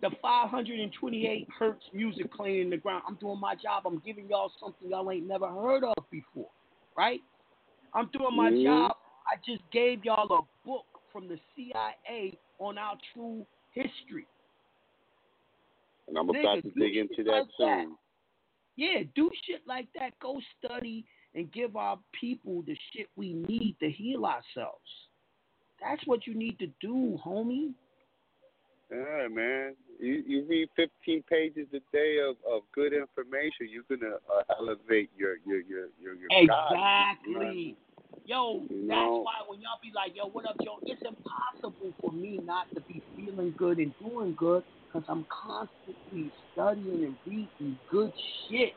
the 528 hertz music playing in the ground. I'm doing my job. I'm giving y'all something y'all ain't never heard of before, right? I'm doing my Mhm. job. I just gave y'all a book from the CIA on our true history. And I'm about to dig into that soon. that. Yeah, do shit like that. Go study and give our people the shit we need to heal ourselves. That's what you need to do, homie. Yeah, man. You you read 15 pages a day of, of good information, you're gonna uh, elevate your your your your, your God. You know what I mean? Exactly. Yo, You that's know? why when y'all be like, yo, what up, yo? It's impossible for me not to be feeling good and doing good because I'm constantly studying and reading good shit.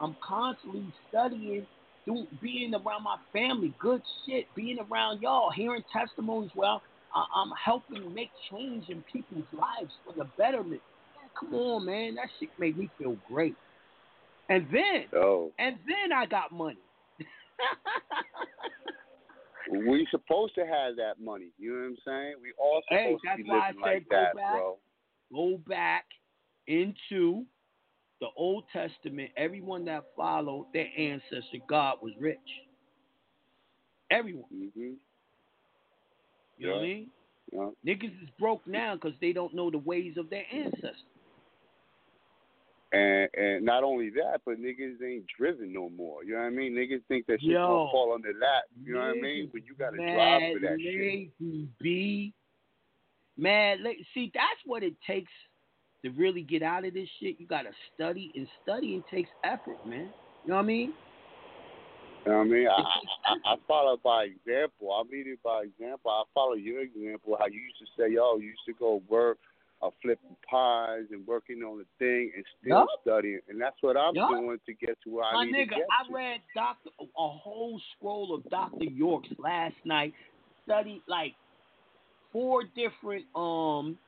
I'm constantly studying, do, being around my family, good shit, being around y'all, hearing testimonies well. I, I'm helping make change in people's lives for the betterment. Come on, man. That shit made me feel great. And then, Oh, and then I got money. we supposed to have that money. You know what I'm saying? We all supposed Hey, to be living like that, back. bro. Go back into the Old Testament. Everyone that followed their ancestor, God was rich. Everyone. hmm You know what I mean? Yeah. Niggas is broke now because they don't know the ways of their ancestors. And and not only that, but niggas ain't driven no more. You know what I mean? Niggas think that shit Yo. gonna fall on their lap. You know what I mean? But you gotta drive for that shit. lazy, B. La- see, that's what it takes to really get out of this shit. You gotta study, and studying takes effort, man. You know what I mean? You know what I mean? I, I, I follow by example. I lead it by example. I follow your example. How you used to say, yo, you used to go work, uh, flipping pies and working on the thing and still Yup. studying. And that's what I'm Yup. doing to get to where I My need nigga, to get I to. read Doctor a whole scroll of Doctor York's last night. Studied like four different um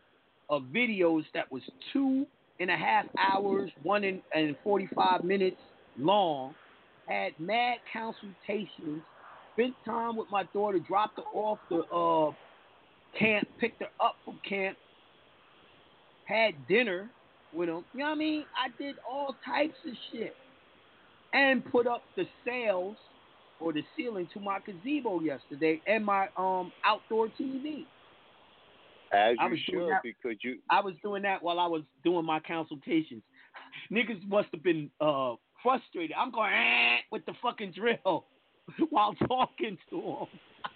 of videos that was two and a half hours, one and forty five minutes long. Had mad consultations. Spent time with my daughter. Dropped her off the uh camp. Picked her up from camp. Had dinner with them. You know what I mean? I did all types of shit and put up the sails or the ceiling to my gazebo yesterday and my um outdoor TV. As I you was doing should, that- because you I was doing that while I was doing my consultations. *laughs* Niggas must have been uh frustrated. I'm going eh, with the fucking drill *laughs* while talking to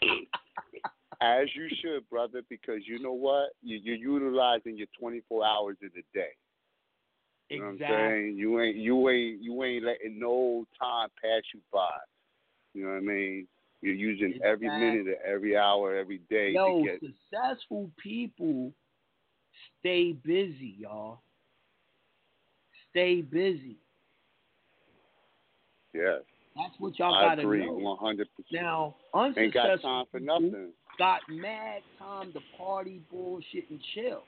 them. *laughs* as you should, brother, because you know what? You, you're utilizing your 24 hours in a day. You know what I'm Exactly. saying? You ain't you ain't you ain't letting no time pass you by. You know what I mean? You're using every minute of every hour, every day Yo, to get successful people stay busy, y'all. Stay busy. yeah. That's what y'all I gotta agree know. one hundred percent. Now, Ain't got unsuccessful time for people- nothing. got mad time to party, bullshit, and chill.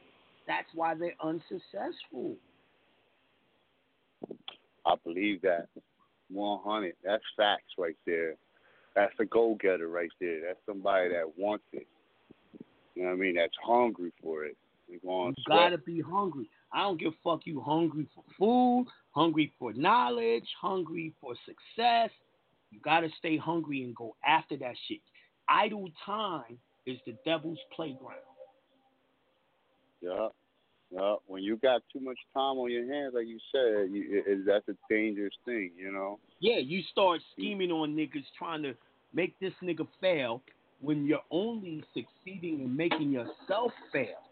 That's why they're unsuccessful. I believe that. 100. That's facts right there. That's a go getter right there. That's somebody that wants it. You know what I mean? That's hungry for it. You gotta be hungry. I don't give a fuck you hungry for food, hungry for knowledge, hungry for success. You gotta stay hungry and go after that shit. Idle time is the devil's playground. Yeah. Yeah. When you got too much time on your hands, like you said, you, it, it, that's a dangerous thing, you know? Yeah, you start mm. scheming on niggas trying to make this nigga fail when you're only succeeding in making yourself fail.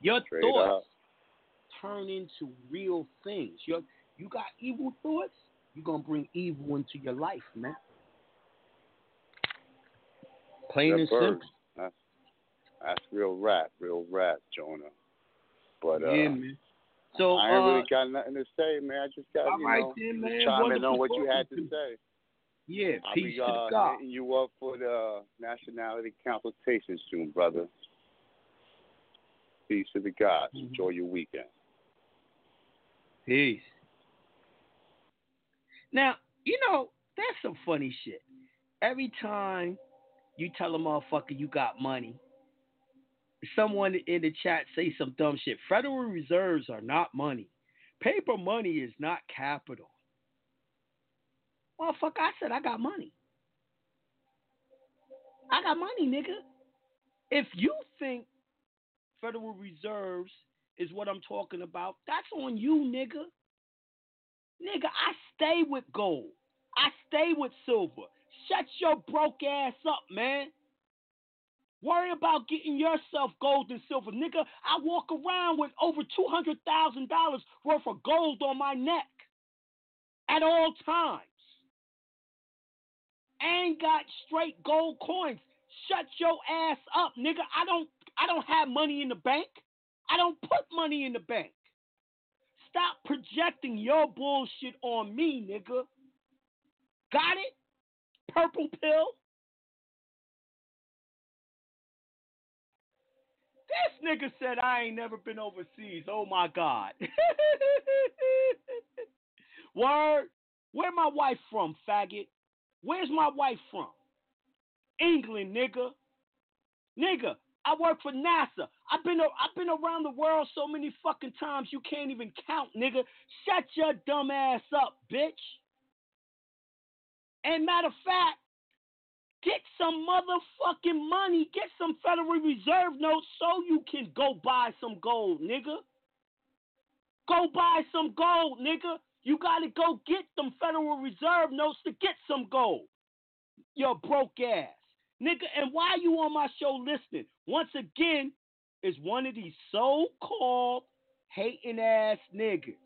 Your Straight thoughts up. turn into real things. Your, you got evil thoughts, you're gonna bring evil into your life, man. Plain That and simple. That's, real rap, real rap, Jonah. But uh, yeah, man. So I ain't uh, really got nothing to say, man. I just got you right know then, just man. chime in on what you had to to say. yeah, I'll peace be to uh, the God. hitting you up for the nationality consultation soon, brother. Peace to the gods. Mm-hmm. Enjoy your weekend. Peace. Now, you know, that's some funny shit. Every time you tell a motherfucker you got money, someone in the chat say some dumb shit. Federal reserves are not money. Paper money is not capital. Motherfucker, I said I got money. I got money, nigga. If you think Federal Reserves is what I'm talking about, that's on you, nigga. Nigga, I stay with gold. I stay with silver. Shut your broke ass up, man. Worry about getting yourself gold and silver. Nigga, I walk around with over $200,000 worth of gold on my neck at all times. Ain't got straight gold coins. Shut your ass up, nigga. I don't I don't have money in the bank. I don't put money in the bank. Stop projecting your bullshit on me, nigga. Got it? Purple pill? This nigga said I ain't never been overseas. Oh my God. *laughs* Word. Where my wife from, faggot? Where's my wife from? England, nigga. Nigga, I work for NASA. I've been I've been around the world so many fucking times you can't even count, nigga. Shut your dumb ass up, bitch. And matter of fact, get some motherfucking money. Get some Federal Reserve notes so you can go buy some gold, nigga. Go buy some gold, nigga. You gotta go get them Federal Reserve notes to get some gold. Your broke ass. Nigga, and why you on my show listening? Once again, is one of these so-called hating ass niggas.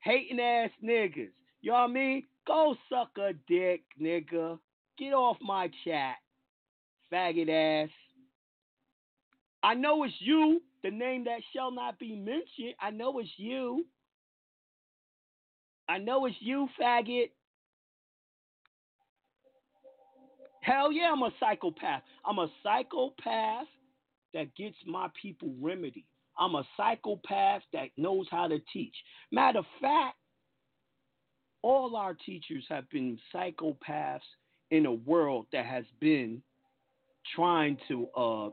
Hating ass niggas. You know what I mean? Go suck a dick, nigga. Get off my chat. Faggot ass. I know it's you, the name that shall not be mentioned. I know it's you. I know it's you, faggot. Hell yeah, I'm a psychopath. I'm a psychopath that gets my people remedy. I'm a psychopath that knows how to teach. Matter of fact, all our teachers have been psychopaths in a world that has been trying to uh,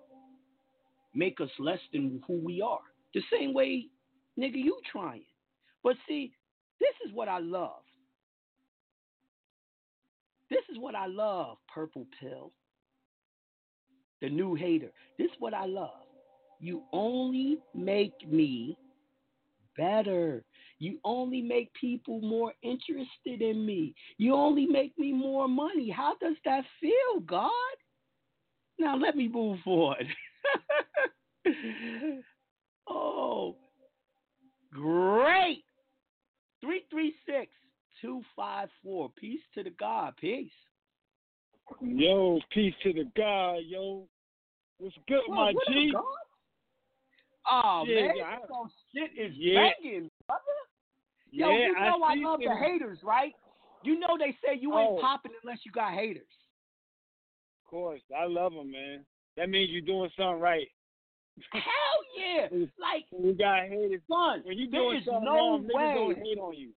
make us less than who we are. The same way, nigga, you trying. But see, this is what I love. This is what I love, Purple Pill. The new hater. This is what I love. You only make me better. You only make people more interested in me. You only make me more money. How does that feel, God? Now let me move forward. *laughs* oh, great. 336 254. Peace to the God. Peace. Yo, peace to the God, yo. What's good, Whoa, my what G? Oh, Yeah, man. I- shit is Yeah. banging, brother. Yo, Yeah, you know I, see love the haters, right? You know they say you ain't Oh. popping unless you got haters. Of course. I love them, man. That means you're doing something right. Hell yeah! *laughs* Like When you got haters, son, when you doing something no wrong, niggas way. gonna hate on you.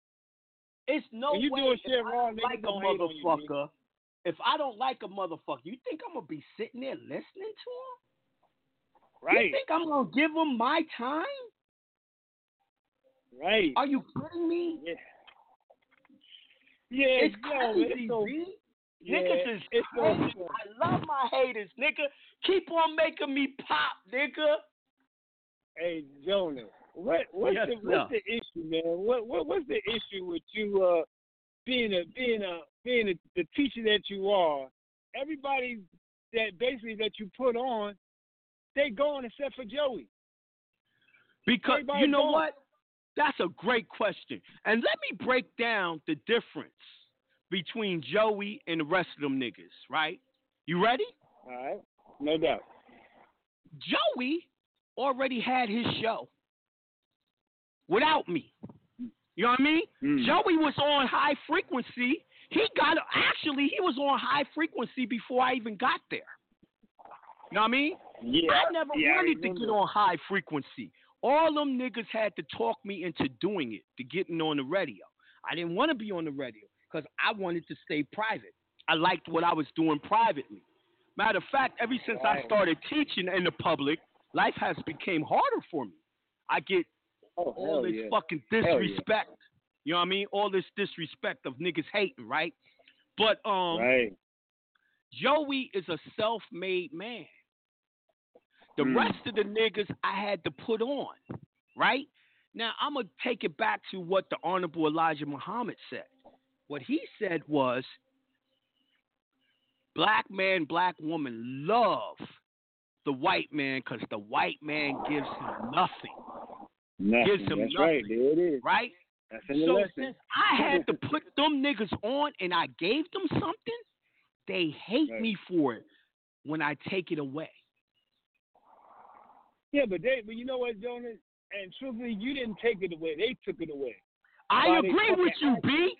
It's no When you way. doing shit wrong, niggas like gonna hate on you, motherfucker. if I don't like a motherfucker, you think I'm gonna be sitting there listening to him? You think I'm gonna give them my time? right. Are you kidding me? Yeah. Yeah, It's yo, crazy, it's so, B. yeah, Niggas is it's so crazy. I love my haters, nigga. Keep on making me pop, nigga. Hey, Jonah, what what's Yes, the sir. what's the issue, man? What what what's the issue with you uh being a being a being a, the teacher that you are? Everybody that basically that you put on, they gone except for Joey. Because Everybody you know gone. what? That's a great question. And let me break down the difference between Joey and the rest of them niggas, right? You ready? All right, no doubt. Joey already had his show without me. You know what I mean? Mm. Joey was on high frequency. He got actually he was on high frequency before I even got there. You know what I mean? Yeah, I never yeah, I wanted to get on high frequency. All them niggas had to talk me into doing it, to getting on the radio. I didn't want to be on the radio because I wanted to stay private. I liked what I was doing privately. Matter of fact, ever since I started teaching in the public, life has became harder for me. I get Oh, all this yeah. fucking Hell yeah. disrespect. You know what I mean? All this disrespect of niggas hating, right? But um right. Joey is a self-made man. The Mm. rest of the niggas I had to put on, right? Now I'm gonna take it back to what the Honorable Elijah Muhammad said. What he said was, black man, black woman love the white man because the white man gives him nothing, Nothing. gives him That's nothing, right. There it is. right? That's in the So lesson. since I had to put them niggas on and I gave them something, they hate Right. me for it when I take it away. Yeah, but they, but you know what, Jonas? And truthfully, you didn't take it away. They took it away. I they agree with you, B.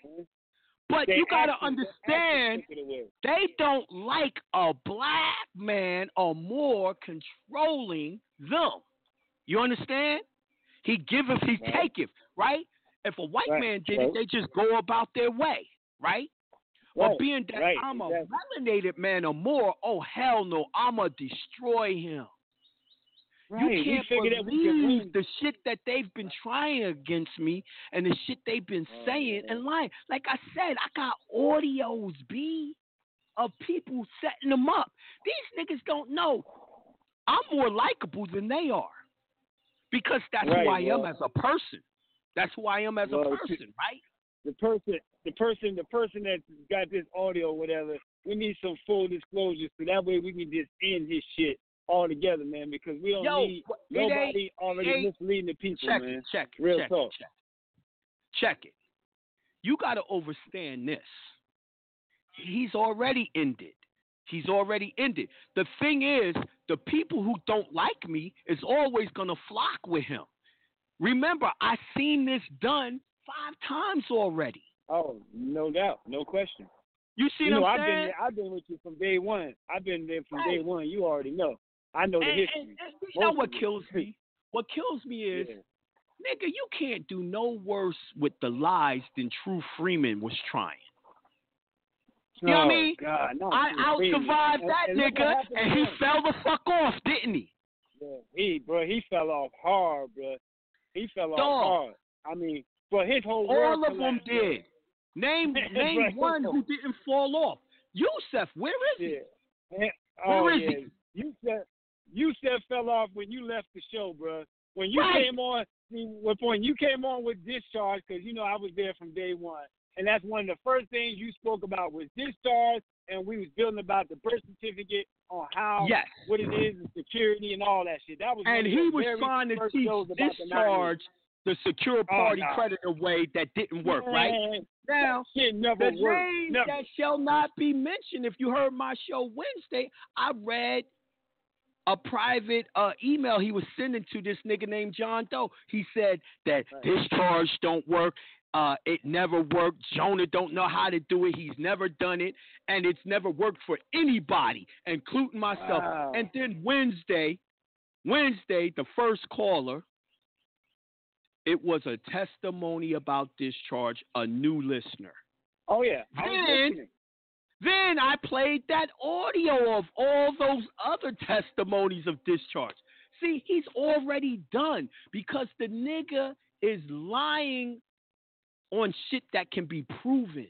But They you gotta understand, actions took it away. they don't like a black man or Moor controlling them. You understand? He giveth, he Right. taketh, right? If a white Right, man did right. it, they just go about their way, right? Right, But being that I'm exactly. a melanated man or Moor, oh hell no, I'ma destroy him. Right. You can't figured that we believe the shit that they've been trying against me and the shit they've been saying mm-hmm. and lying. Like I said, I got audios, B, of people setting them up. These niggas don't know. I'm more likable than they are. Because that's Right, who I am as a person. That's who I am as Well, a person, right? The person, the person, the person that got this audio, or whatever. We need some full disclosure, so that way we can just end this shit altogether, man. Because we don't Yo, need nobody already misleading the people, check man. it, check it, Real check talk. it, check it. Check it. You got to understand this. He's already ended. He's already ended. The thing is, the people who don't like me is always going to flock with him. Remember, I seen this done five times already. Oh, no doubt, no question. You see you know, what I've I'm been saying? I've been with you from day one. I've been there from day one. You already know. I know the And, history. and- and you know what kills me? What kills me is, Yeah. nigga, you can't do no worse with the lies than True Freeman was trying. You know what I Oh, mean? God, not I out survived that and nigga, and he fell the fuck off, didn't he? Yeah, he, bro, he fell off hard, bro. He fell off hard. I mean, but his whole world All of them did. Name *laughs* name Right. one who didn't fall off. Yusef, where is he? Yeah. Man, oh, Where is yeah. he? Said you said fell off when you left the show, bro. When you Right. came on, what point you came on with discharge because you know I was there from day one, and that's one of the first things you spoke about was discharge, and we was building about the birth certificate on how Yes. what it is and security and all that shit. That was And he was trying to teach about the 90s. discharge the secure oh, party nah. creditor way that didn't work, right? Now, never the worked. names Never. that shall not be mentioned. If you heard my show Wednesday, I read a private uh, email he was sending to this nigga named John Doe. He said that Right. discharge don't work. Uh, it never worked. Jonah don't know how to do it. He's never done it, and it's never worked for anybody, including myself. Wow. And then Wednesday, Wednesday, the first caller, it was a testimony about discharge, a new listener. Oh yeah. Then. Then I played that audio of all those other testimonies of discharge. See, he's already done because the nigga is lying on shit that can be proven.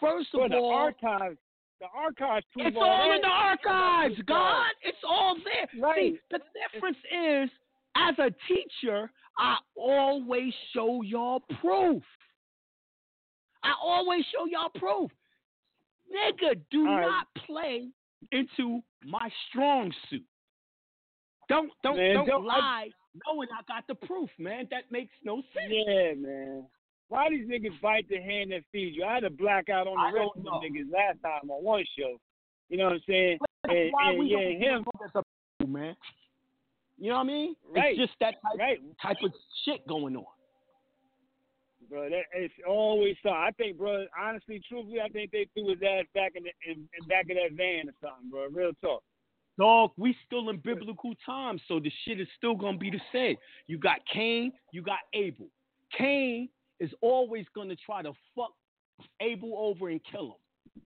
First of Well, the all, archives, the archives prove it's all in the archives, God. It's all there. See, Right. the difference is, as a teacher, I always show y'all proof. I always show y'all proof. Nigga, do right. not play into my strong suit. Don't don't Man, don't, don't- I- lie knowing I got the proof, man. That makes no sense. Yeah, man. Why these niggas bite the hand that feeds you? I had a blackout on the I rest of niggas last time on one show. You know what I'm saying? That's And, why and we yeah, don't him. as *laughs* a man. You know what I mean? Right. It's just that type, Right. type of shit going on. Bro, that, it's always so. I think, bro, honestly, truthfully, I think they threw his ass back in the in, in back of that van or something, bro. Real talk. Dog, we still in biblical times, so the shit is still gonna be the same. You got Cain, you got Abel. Cain is always gonna try to fuck Abel over and kill him.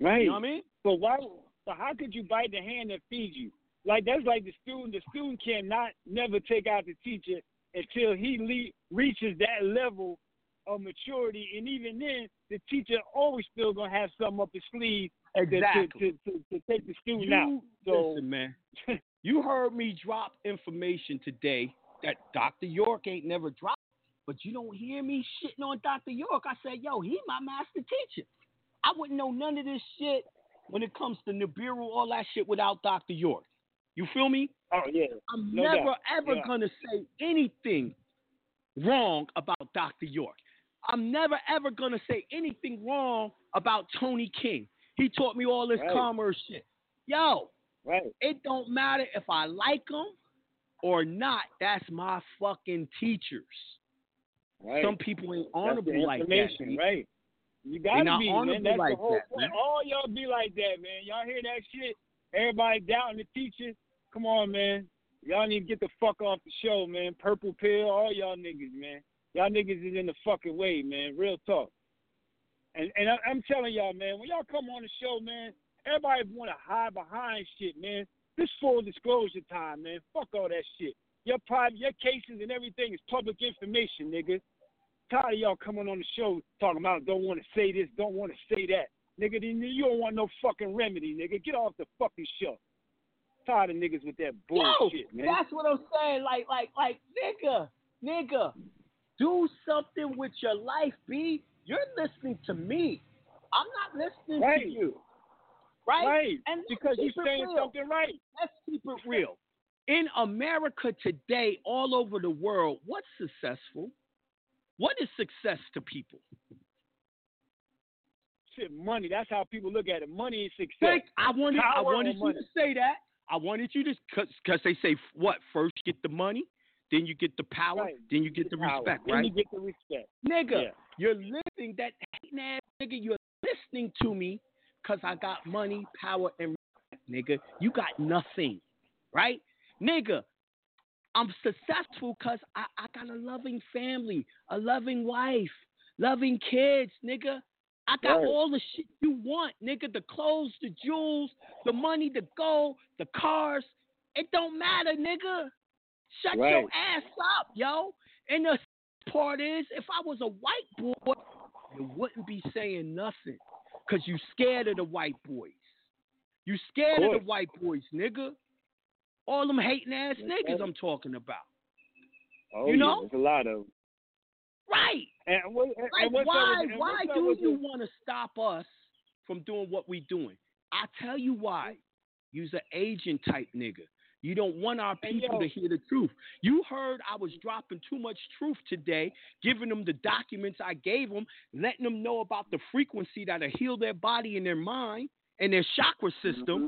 Right. You know what I mean? But why? So how could you bite the hand that feeds you? Like that's like the student. The student cannot never take out the teacher until he le- reaches that level of maturity, and even then, the teacher always still gonna have something up his sleeve to- Exactly. to, to, to, to take the student You, out. So listen, man. *laughs* you heard me drop information today that Dr. York ain't never dropped, but you don't hear me shitting on Dr. York. I said, yo, he my master teacher. I wouldn't know none of this shit when it comes to Nibiru, all that shit without Dr. York. You feel me? Oh yeah. I'm No never doubt. ever Yeah. gonna say anything wrong about Dr. York. I'm never ever gonna say anything wrong about Tony King. He taught me all this Right. commerce shit. Yo, Right. it don't matter if I like them or not. That's my fucking teachers. Right. Some people ain't honorable like that. right? You gotta not be, honorable man. That's like the whole that, point. man. All y'all be like that, man. Y'all hear that shit? Everybody doubting the teacher. Come on, man. Y'all need to get the fuck off the show, man. Purple pill, all y'all niggas, man. Y'all niggas is in the fucking way, man. Real talk. And and I, I'm telling y'all, man, when y'all come on the show, man, everybody want to hide behind shit, man. This full disclosure time, man. Fuck all that shit. Your private, your cases and everything is public information, nigga. Tired of y'all coming on the show talking about don't want to say this, don't want to say that, nigga. Then you don't want no fucking remedy, nigga. Get off the fucking show. Tired of niggas with that bullshit, Yo, man. that's what I'm saying. Like, like, like, nigga, nigga, do something with your life, B. You're listening to me. I'm not listening Right. to you. Right? Right. And Because you're saying real. something right. Let's keep it real. In America today, all over the world, what's successful? What is success to people? Shit, money. That's how people look at it. Money is success. Think I wanted, I wanted you money? to say that. I wanted you to, because they say what? First get the money, then you get the power, Right. then you get the Power. respect, Then right? you get the respect. Nigga, Yeah. you're listening that hating ass nigga, you're listening to me because I got money, power, and respect, nigga. You got nothing. Right? Nigga, I'm successful because I, I got a loving family, a loving wife, loving kids, nigga. I got Right. all the shit you want, nigga. The clothes, the jewels, the money, the gold, the cars. It don't matter, nigga. Shut Right. your ass up, yo. And the part is, if I was a white boy, you wouldn't be saying nothing. Cause you scared of the white boys. You scared of, the white boys, nigga. All them hating ass That's niggas right. I'm talking about. Oh, You yeah, know? There's a lot of 'em. Right. And, what, and, Like, and why up with, and why do you the- want to stop us from doing what we're doing? I tell you why. You's an agent type nigga. You don't want our people to hear the truth. You heard I was dropping too much truth today, giving them the documents I gave them, letting them know about the frequency that'll heal their body and their mind and their chakra system. Mm-hmm.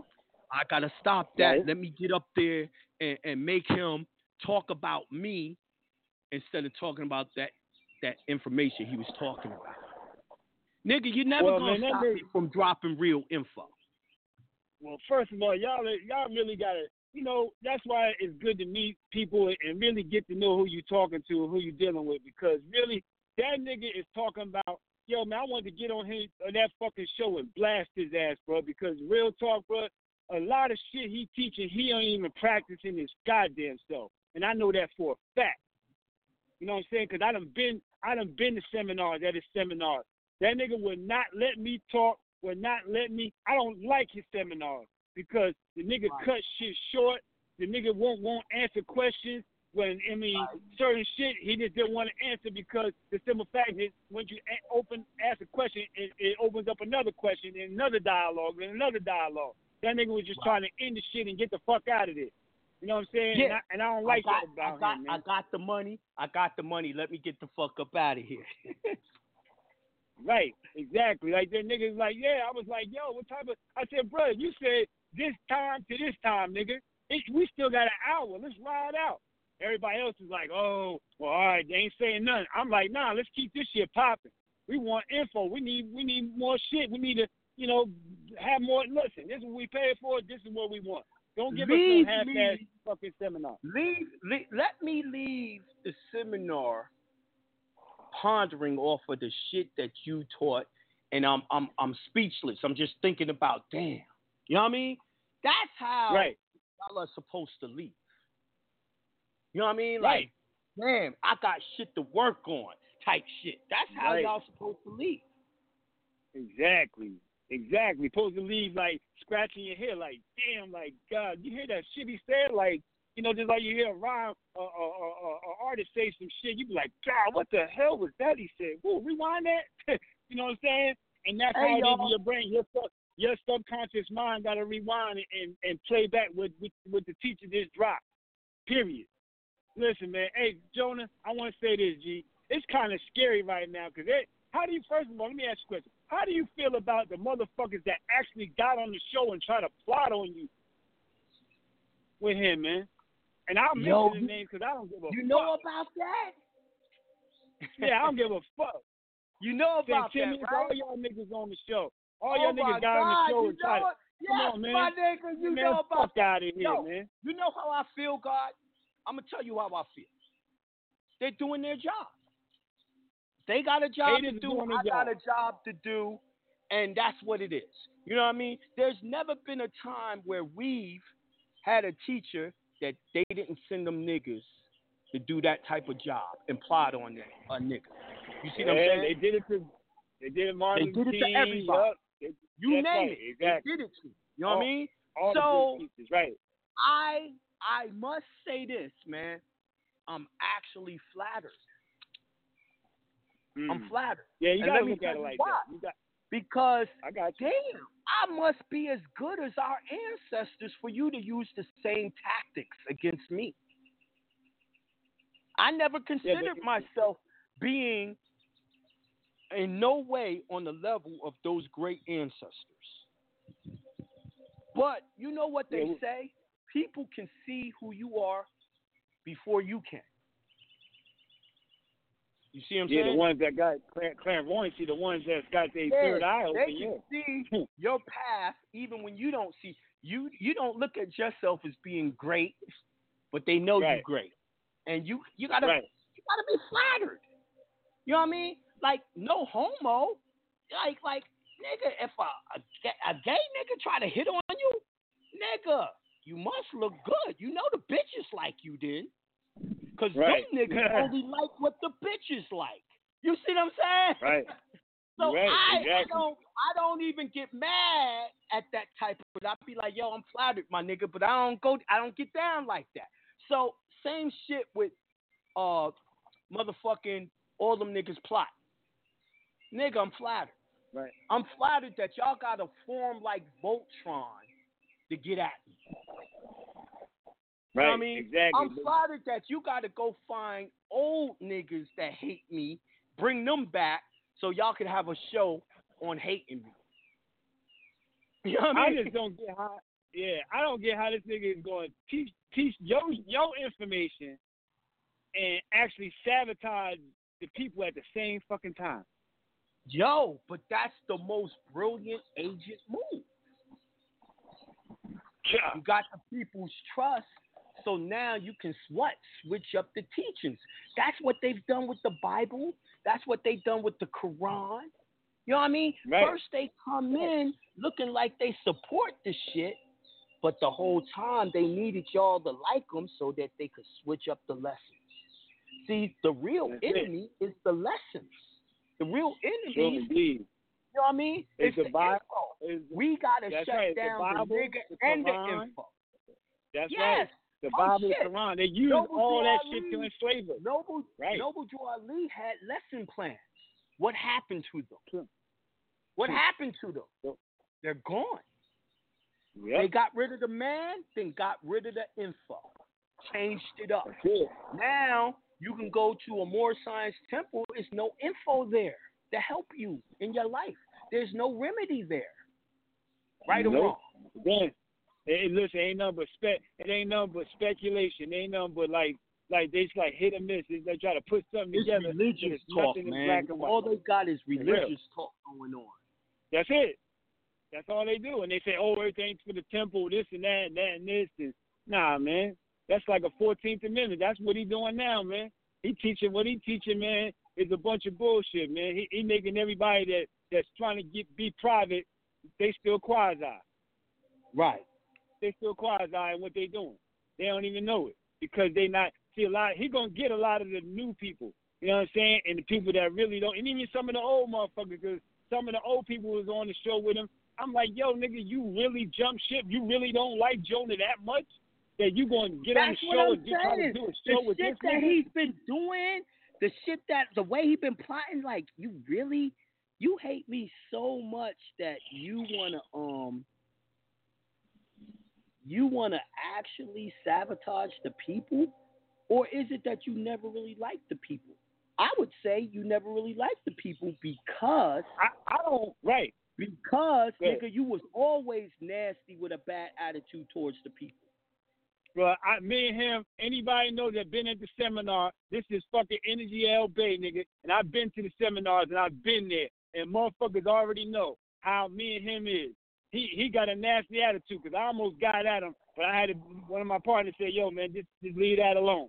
I gotta stop that. Right. Let me get up there and, and make him talk about me instead of talking about that that information he was talking about. Nigga, you never Well, gonna man, stop me from dropping real info. Well, first of all, y'all y'all really gotta you know, that's why it's good to meet people and really get to know who you're talking to and who you're dealing with because really that nigga is talking about yo man, I wanted to get on his on that fucking show and blast his ass, bro, because real talk, bro, a lot of shit he teaching, he ain't even practicing his goddamn self. And I know that for a fact. You know what I'm saying? Because I done been I done been to seminars at his seminars. That nigga would not let me talk, would not let me I don't like his seminars because the nigga cut shit short. The nigga won't won't answer questions. When I mean certain shit, he just didn't want to answer because the simple fact is, when you a- open ask a question, it, it opens up another question and another dialogue and another dialogue. That nigga was just trying to end the shit and get the fuck out of there. You know what I'm saying? Yeah. And, I, and I don't like I got, that about I got, him, man. I got the money. I got the money. Let me get the fuck up out of here. *laughs* Right, exactly. Like that nigga's like, yeah. I was like, yo, what type of? I said, bro, you said this time to this time, nigga. It, we still got an hour. Let's ride out. Everybody else is like, oh, well, all right, they ain't saying nothing. I'm like, nah, let's keep this shit popping. We want info. We need, we need more shit. We need to, you know, have more. Listen, this is what we paid for. This is what we want. Don't give Leave us no half-ass fucking seminar. leave, leave, let me leave the seminar pondering off of the shit that you taught, and I'm, I'm, I'm speechless. I'm just thinking about, damn. You know what I mean? That's how Right. y'all are supposed to leave. You know what I mean? Right. Like, damn, I got shit to work on, type shit. That's how Right. y'all supposed to leave. Exactly. Exactly. Supposed to leave like scratching your head, like damn, like God, you hear that shit he said, like you know, just like you hear a rhyme or, or, or, or, or artist say some shit, you be like, God, what the hell was that he said? Whoa, rewind that. *laughs* you know what I'm saying? And that's Hey, how it is in your brain. Your sub, your subconscious mind got to rewind it and, and play back what with, with the teacher just dropped. Period. Listen, man. Hey, Jonah, I want to say this, G. It's kind of scary right now because it. How do you first of all? Let me ask you a question. How do you feel about the motherfuckers that actually got on the show and try to plot on you with him, man? And I'll mention Yo, the names because I don't give a fuck. You fuck. know about that? yeah, I don't give a fuck. You know about that, right? all y'all niggas on the show. All Oh y'all niggas got on the show and tried. to. it. Come on, man. my nigga, you man, know about fuck out of here, Yo, man. You know how I feel, God? I'm gonna tell you how I feel. They're doing their job. They got a job to do. I got a job. to do, and that's what it is. You know what I mean? There's never been a time where we've had a teacher that they didn't send them niggas to do that type of job and plot on them, a nigga. You see what I'm saying? They did it to. They did it Martin They did it to everybody. You that's name right, it. Exactly. They did it to you. You know what I mean? All so the teachers, right? I I must say this, man. I'm actually flattered. I'm Mm. flattered. Yeah, you gotta look at it like why. that. You got. Because I got you. damn, I must be as good as our ancestors for you to use the same tactics against me. I never considered myself being in no way on the level of those great ancestors. But you know what they Yeah, say? People can see who you are before you can. You see what I'm Yeah, saying? the ones that got clairvoyancy, the ones that's got their Yeah, third eye they open. can Yeah. see hmm. your path even when you don't see you you don't look at yourself as being great, but they know Right. you're great. And you you gotta Right. you gotta be flattered. You know what I mean? Like no homo. Like like nigga, if a a, a gay nigga try to hit on you, nigga, you must look good. You know the bitches like you did. Cause Right. them niggas only like what the bitches like. You see what I'm saying? Right. *laughs* So Right, I, I don't I don't even get mad at that type of but I be like, yo, I'm flattered, my nigga, but I don't go I don't get down like that. So same shit with uh motherfucking all them niggas plot. Nigga, I'm flattered. Right. I'm flattered that y'all gotta form like Voltron to get at me. You know Right. I mean? Exactly. I'm flattered that you got to go find old niggas that hate me, bring them back, so y'all can have a show on hating me. *laughs* You know what I I just don't get how. Yeah, I don't get how this nigga is going to teach teach your your information and actually sabotage the people at the same fucking time. Yo, but that's the most brilliant agent move. Yeah. You got the people's trust, so now you can what? Switch up the teachings. That's what they've done with the Bible. That's what they've done with the Quran. You know what I mean? Right. First they come in looking like they support the shit, but the whole time they needed y'all to like them so that they could switch up the lessons. See, the real That's it. enemy is the lessons. The real Sure enemy, indeed. you know what I mean? Is It's the Bible- info. Is- We gotta shut right, the down Bible, the nigga the and the info. That's yes. right. The Oh, Bible, shit. the Quran, they use Noble all that Drew shit to Ali- enslave us. Noble, Right. Noble Drew Ali had lesson plans. What happened to them? What happened to them? They're gone. Yep. They got rid of the man, then got rid of the info. Changed it up. It. Now you can go to a more science temple. There's no info there to help you in your life. There's no remedy there. Right or wrong? Then, hey, listen, ain't nothing but spec. It ain't nothing but speculation. Ain't nothing but like, like they just like hit and miss. They try to put something It's together. religious talk, man. black and white. All they got is religious talk going on. That's it. That's all they do. And they say, oh, everything's for the temple, this and that, and that and this. And nah, man. That's like a 14th Amendment. That's what he's doing now, man. He teaching what he teaching, man, is a bunch of bullshit, man. He, he making everybody that that's trying to get be private, they still quasi. Right. They still quasi in what they doing. They don't even know it because they not see a lot. He gonna get a lot of the new people. You know what I'm saying? And the people that really don't, and even some of the old motherfuckers, because some of the old people was on the show with him. I'm like, yo, nigga, you really jump ship? You really don't like Jonah that much that you gonna get on the show and get, try to do a The show with shit this that nigga? he's been doing, the shit that the way he been plotting, like you really, you hate me so much that you wanna um, you wanna actually sabotage the people, or is it that you never really liked the people? I would say you never really liked the people because I, I don't right because nigga you was always nasty with a bad attitude towards the people. Bro, I, me and him, anybody know that been at the seminar, this is fucking Energy L Bay, nigga. And I've been to the seminars and I've been there. And motherfuckers already know how me and him is. He he got a nasty attitude because I almost got at him, but I had to, one of my partners say, yo, man, just, just leave that alone.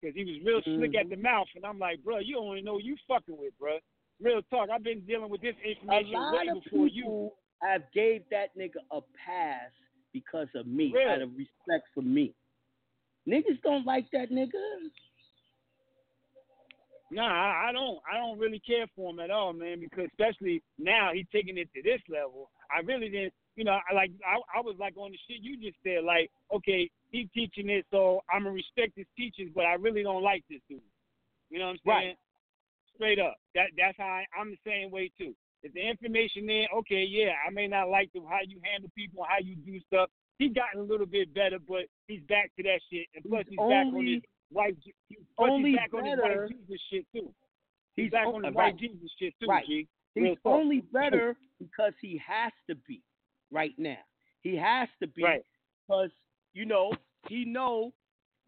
Because he was real slick at mm-hmm. the mouth. And I'm like, bro, you don't even know who you fucking with, bro. Real talk. I've been dealing with this information way before you. have gave that nigga a pass because of me, Really? out of respect for me. Niggas don't like that nigga. Nah, I, I don't. I don't really care for him at all, man. Because especially now he's taking it to this level. I really didn't. You know, I like. I, I was like on the shit you just said. Like, okay, he's teaching it, so I'm gonna respect his teachings, but I really don't like this dude. You know what I'm saying? Right. Straight up. That that's how I, I'm the same way too. If the information there, okay, yeah, I may not like the, how you handle people, how you do stuff. He's gotten a little bit better, but he's back to that shit. And plus, he's, He's back on his white. Plus, only he's back on his white Jesus shit too. He's He's back o- on the right. white Jesus shit too, Right. G. He's Real talk. only *laughs* better because he has to be right now. He has to be Right. because you know he know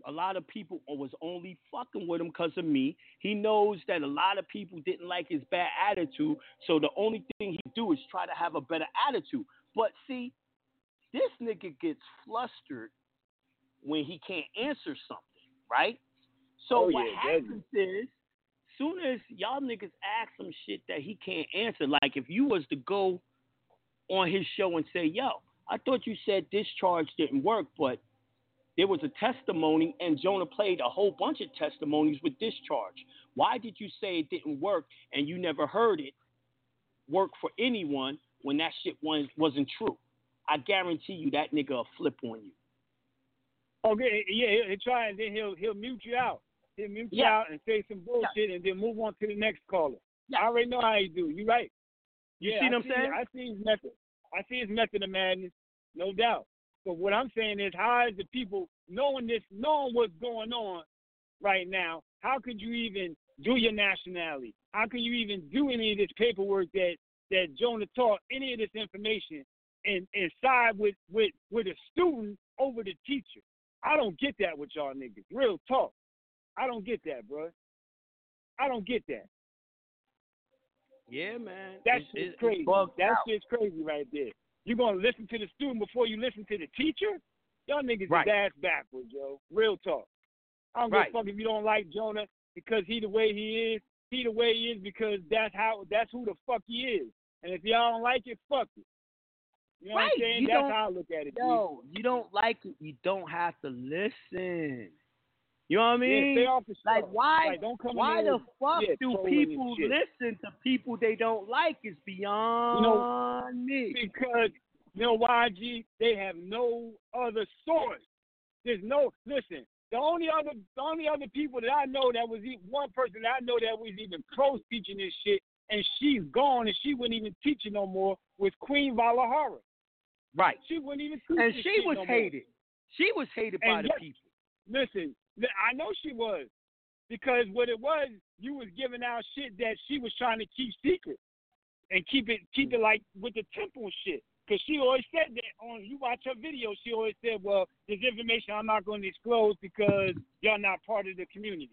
a lot of people was only fucking with him because of me. He knows that a lot of people didn't like his bad attitude, so the only thing he do is try to have a better attitude. But see, this nigga gets flustered when he can't answer something, right? So Oh, what yeah, happens is, soon as y'all niggas ask some shit that he can't answer, like if you was to go on his show and say, "Yo, I thought you said this charge didn't work, but there was a testimony, and Jonah played a whole bunch of testimonies with discharge. Why did you say it didn't work and you never heard it work for anyone when that shit was, wasn't true? I guarantee you that nigga will flip on you. Okay, yeah, he'll, he'll try and then he'll he'll mute you out. He'll mute you out and say some bullshit and then move on to the next caller. I already know how he do. You right. You yeah, see what I'm saying? I see his method. I see his method of madness, no doubt. But what I'm saying is, how is the people knowing this, knowing what's going on right now? How could you even do your nationality? How can you even do any of this paperwork that that Jonah taught, any of this information, and and side with with with a student over the teacher? I don't get that with y'all niggas. Real talk. I don't get that, bro. I don't get that. Yeah, man. That It's- shit's it's crazy. bugged That out. shit's crazy right there. You're gonna listen to the student before you listen to the teacher? Y'all niggas Right. is ass backwards, yo. Real talk. I don't Right. give a fuck if you don't like Jonah because he the way he is. He the way he is because that's how that's who the fuck he is. And if y'all don't like it, fuck it. You know what Right. I'm saying? You That's how I look at it. Yo, you don't like it, you don't have to listen. You know what I Yeah, mean? the like why? Like, don't come why the fuck yeah, do people listen to people they don't like? Is beyond me. because you know why, G? They have no other source. There's no listen. The only other the only other people that I know that was e- one person that I know that was even close teaching this shit, and she's gone and she wouldn't even teach it no more was Queen Valahara. Right. She wouldn't even teach And she was no more. hated. She was hated by And the people. Listen, li- I know she was because what it was, you was giving out shit that she was trying to keep secret and keep it keep it like with the temple shit. Because she always said that on you watch her video, she always said, "Well, this information I'm not going to disclose because y'all not part of the community,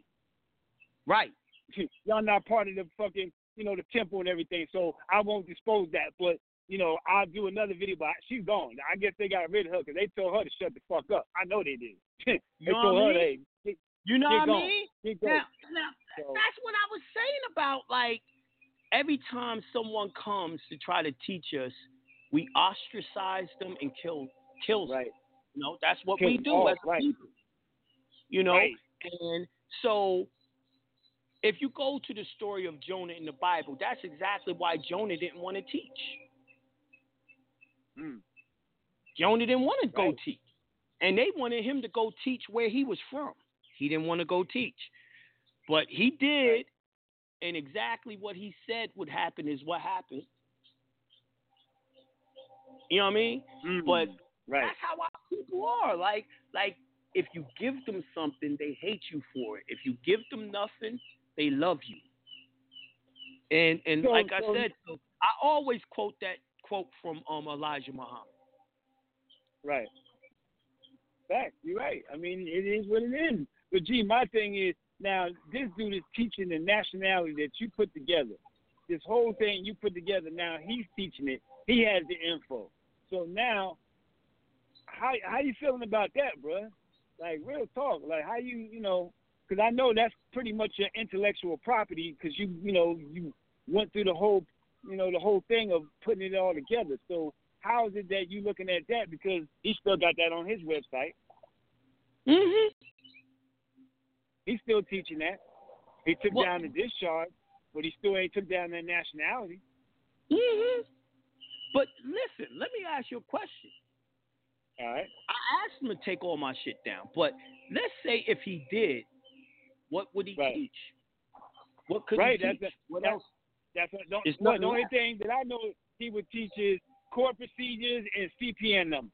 right? *laughs* y'all not part of the fucking you know the temple and everything. So I won't disclose that. But you know I'll do another video. But she's gone. I guess they got rid of her because they told her to shut the fuck up. I know they did. *laughs* they You know told what I her, mean? You know what I mean? Get. Now, now So- that's what I was saying about like every time someone comes to try to teach us, we ostracize them and kill kill them. Right. You know, that's what Kill we do all, as right. people. You know, Right. and so if you go to the story of Jonah in the Bible, that's exactly why Jonah didn't want to teach. Hmm. Jonah didn't want to go teach. And they wanted him to go teach where he was from. He didn't want to go teach. But he did, and exactly what he said would happen is what happened. You know what I mean? But Hmm. right. that's how our people are. Like, like if you give them something, they hate you for it. If you give them nothing, they love you. And and So- like I so- said, I always quote that quote from um Elijah Muhammad. Right. Fact. You're right. I mean, it is what it is. But gee, my thing is now this dude is teaching the nationality that you put together. This whole thing you put together. Now he's teaching it. He has the info. So now, how how you feeling about that, bruh? Like real talk. Like how you you know? Because I know that's pretty much your intellectual property. Because you you know you went through the whole you know the whole thing of putting it all together. So how is it that you looking at that? Because he still got that on his website. Mhm. He's still teaching that. He took Well- down the discharge, but he still ain't took down that nationality. Mhm. But listen, let me ask you a question. All right. I asked him to take all my shit down, but let's say if he did, what would he Right. teach? What could right. he teach? That's what that's, else? That's It's well, the only thing that I know he would teach is court procedures and CPN numbers.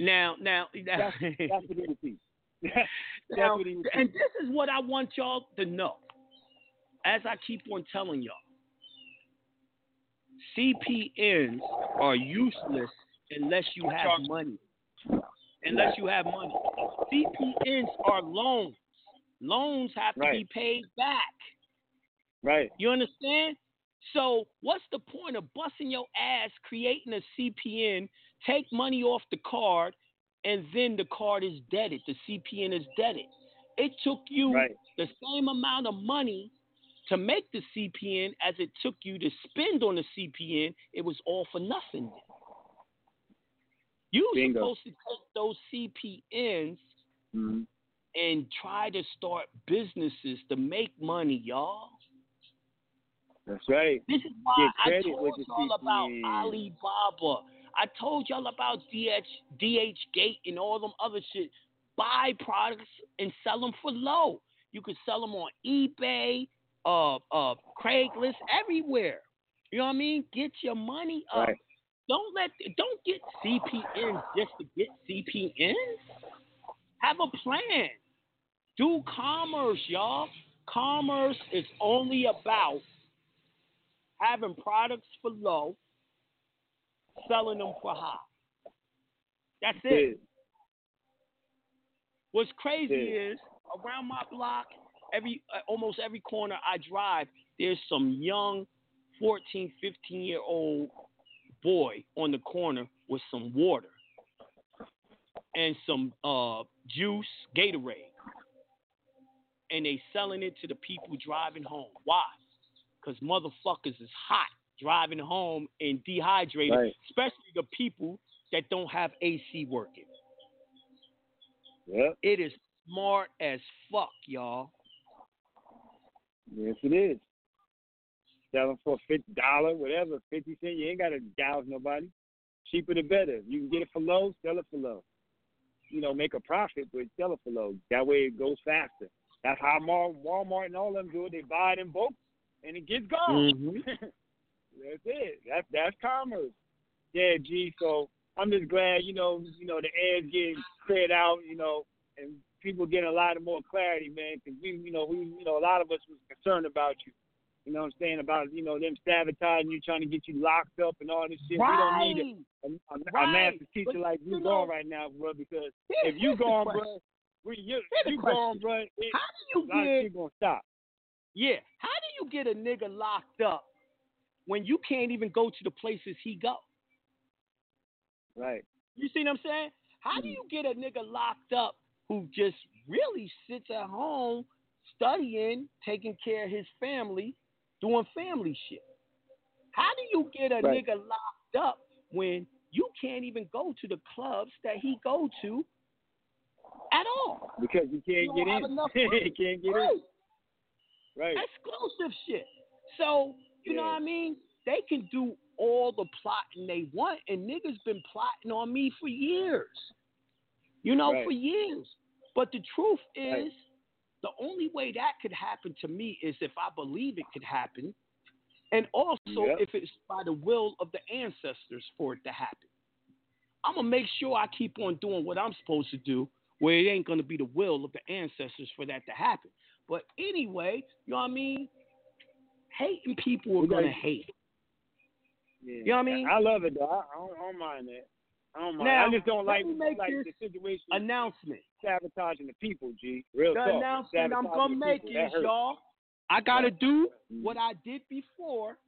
Now, now, *laughs* That's, that's what he would teach. Now, *laughs* what and this is what I want y'all to know. As I keep on telling y'all, CPNs are useless unless you have money. Unless you have money. CPNs are loans. Loans have to be paid back. Right. You understand? So what's the point of busting your ass creating a CPN, take money off the card, and then the card is deaded. The CPN is deaded. It took you Right. the same amount of money to make the CPN as it took you to spend on the CPN. It was all for nothing. You're Bingo. supposed to take those CPNs Mhm. and try to start businesses to make money, y'all. That's right. This is why Get I told y'all about. Alibaba. I told y'all about DH, DH Gate and all them other shit. Buy products and sell them for low. You can sell them on eBay, uh, uh, Craigslist, everywhere. You know what I mean? Get your money up. Right. Don't let, don't get CPNs just to get CPNs. Have a plan. Do commerce, y'all. Commerce is only about having products for low, selling them for high. That's it. What's crazy Yeah. is around my block, every uh, almost every corner I drive, there's some young 14, 15 year old boy on the corner with some water and some uh, juice, Gatorade. And they selling it to the people driving home. Why? Because motherfuckers is hot driving home and dehydrated, Right. especially the people that don't have AC working. Yep. It is smart as fuck, y'all. Yes, it is. Sell them for fifty dollar, whatever, fifty cent. You ain't gotta gouge nobody. Cheaper the better. You can get it for low, sell it for low. You know, make a profit, but sell it for low. That way it goes faster. That's how Walmart and all them do it. They buy it in bulk, and it gets gone. Mhm. *laughs* that's it. That's that's commerce. Yeah, G. So I'm just glad, you know, you know, the air's getting cleared out, you know, and people getting a lot of more clarity, man. Because we, you know, we, you know, a lot of us was concerned about you. You know what I'm saying about you know them sabotaging you, trying to get you locked up and all this shit. We don't need a, a, a, a master teacher But, like you you know- gone right now, bro. Because if you gone, bro, we you, Here's you gone, bro. It, How do you a lot of get- shit gonna stop. Yeah. How do you get a nigga locked up when you can't even go to the places he go? Right. You see what I'm saying? How do hmm. you get a nigga locked up who just really sits at home studying, taking care of his family, doing family shit? How do you get a Right. nigga locked up when you can't even go to the clubs that he go to at all? Because you can't You get in. you *laughs* can't get Right. in. Right. exclusive shit. So, you know what I mean? They can do all the plotting they want, and niggas been plotting on me for years. You know, Right. for years. But the truth is, Right. the only way that could happen to me is if I believe it could happen, and also Yep. if it's by the will of the ancestors for it to happen. I'm gonna make sure I keep on doing what I'm supposed to do, where it ain't gonna be the will of the ancestors for that to happen. But anyway, you know what I mean? Hating people are gonna hate. Yeah. You know what I mean? I love it though. I, don't, I don't mind that. I don't mind. Now, I just don't like make like this the situation Announcement. sabotaging the people. G. Real The talk. announcement I'm gonna make people. That is, y'all, I gotta do Mm. what I did before.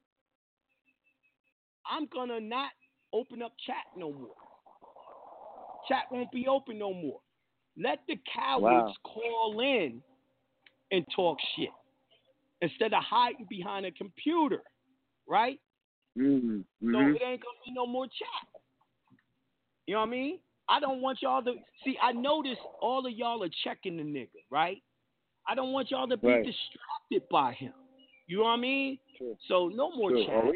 I'm gonna not open up chat no more. Chat won't be open no more. Let the cowards call in and talk shit instead of hiding behind a computer, right? Mm-hmm. So it ain't gonna be no more chat. You know what I mean? I don't want y'all to see. I notice all of y'all are checking the nigga, right? I don't want y'all to be Right. distracted by him. You know what I mean? So no more True. chat. Oh.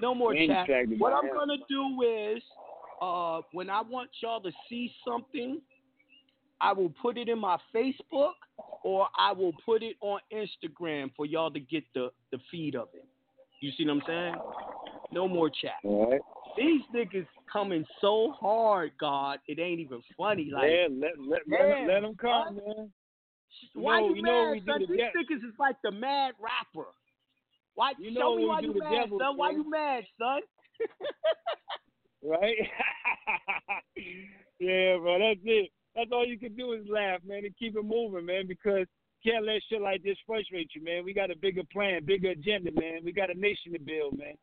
No more chat. What I'm him. gonna do is, uh, when I want y'all to see something, I will put it in my Facebook or I will put it on Instagram for y'all to get the the feed of it. You see what I'm saying? No more chat. All right. These niggas coming so hard, God, it ain't even funny. Like, yeah, let let let, let them come, man. why know- you, you mad, know what we do son? These niggas is like the mad rapper. Why? You know show me why you mad, devils, son. Why you mad, son? *laughs* right? *laughs* yeah, bro, that's it. That's all you can do is laugh, man, and keep it moving, man, because can't let shit like this frustrate you, man. We got a bigger plan, bigger agenda, man. We got a nation to build, man.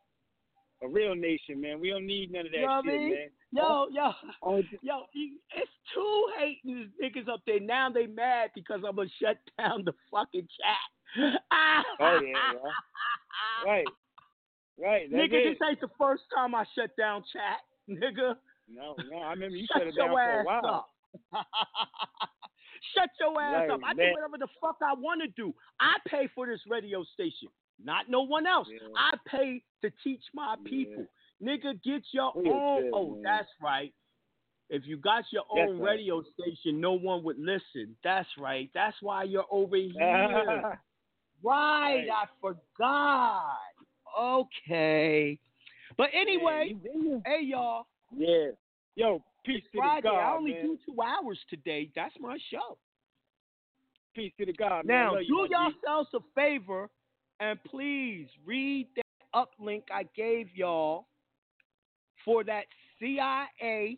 A real nation, man. We don't need none of that You know I shit, mean? man. Yo, yo, Oh, yo, it's two hating niggas up there. Now they mad because I'm gonna shut *laughs* down the fucking chat. Oh yeah, right. Right. Right. Nigga, it. this ain't the first time I shut down chat, nigga. No, no, I remember you *laughs* Shut shut it down for a while. up. *laughs* Shut your ass Right, up. I do whatever the fuck I want to do. I pay for this radio station, not no one else. I pay to teach my people. Nigga, get your own. oh, man. that's right. If you got your That's own right. radio station, no one would listen. That's right. That's why you're over here. *laughs* right, I forgot. Okay. But anyway, hey y'all. Yeah. Yo, peace to Friday. the God, I only man. do two hours today. That's my show. Peace to the God, man. Now, Love you, do yourselves a favor and please read that uplink I gave y'all for that CIA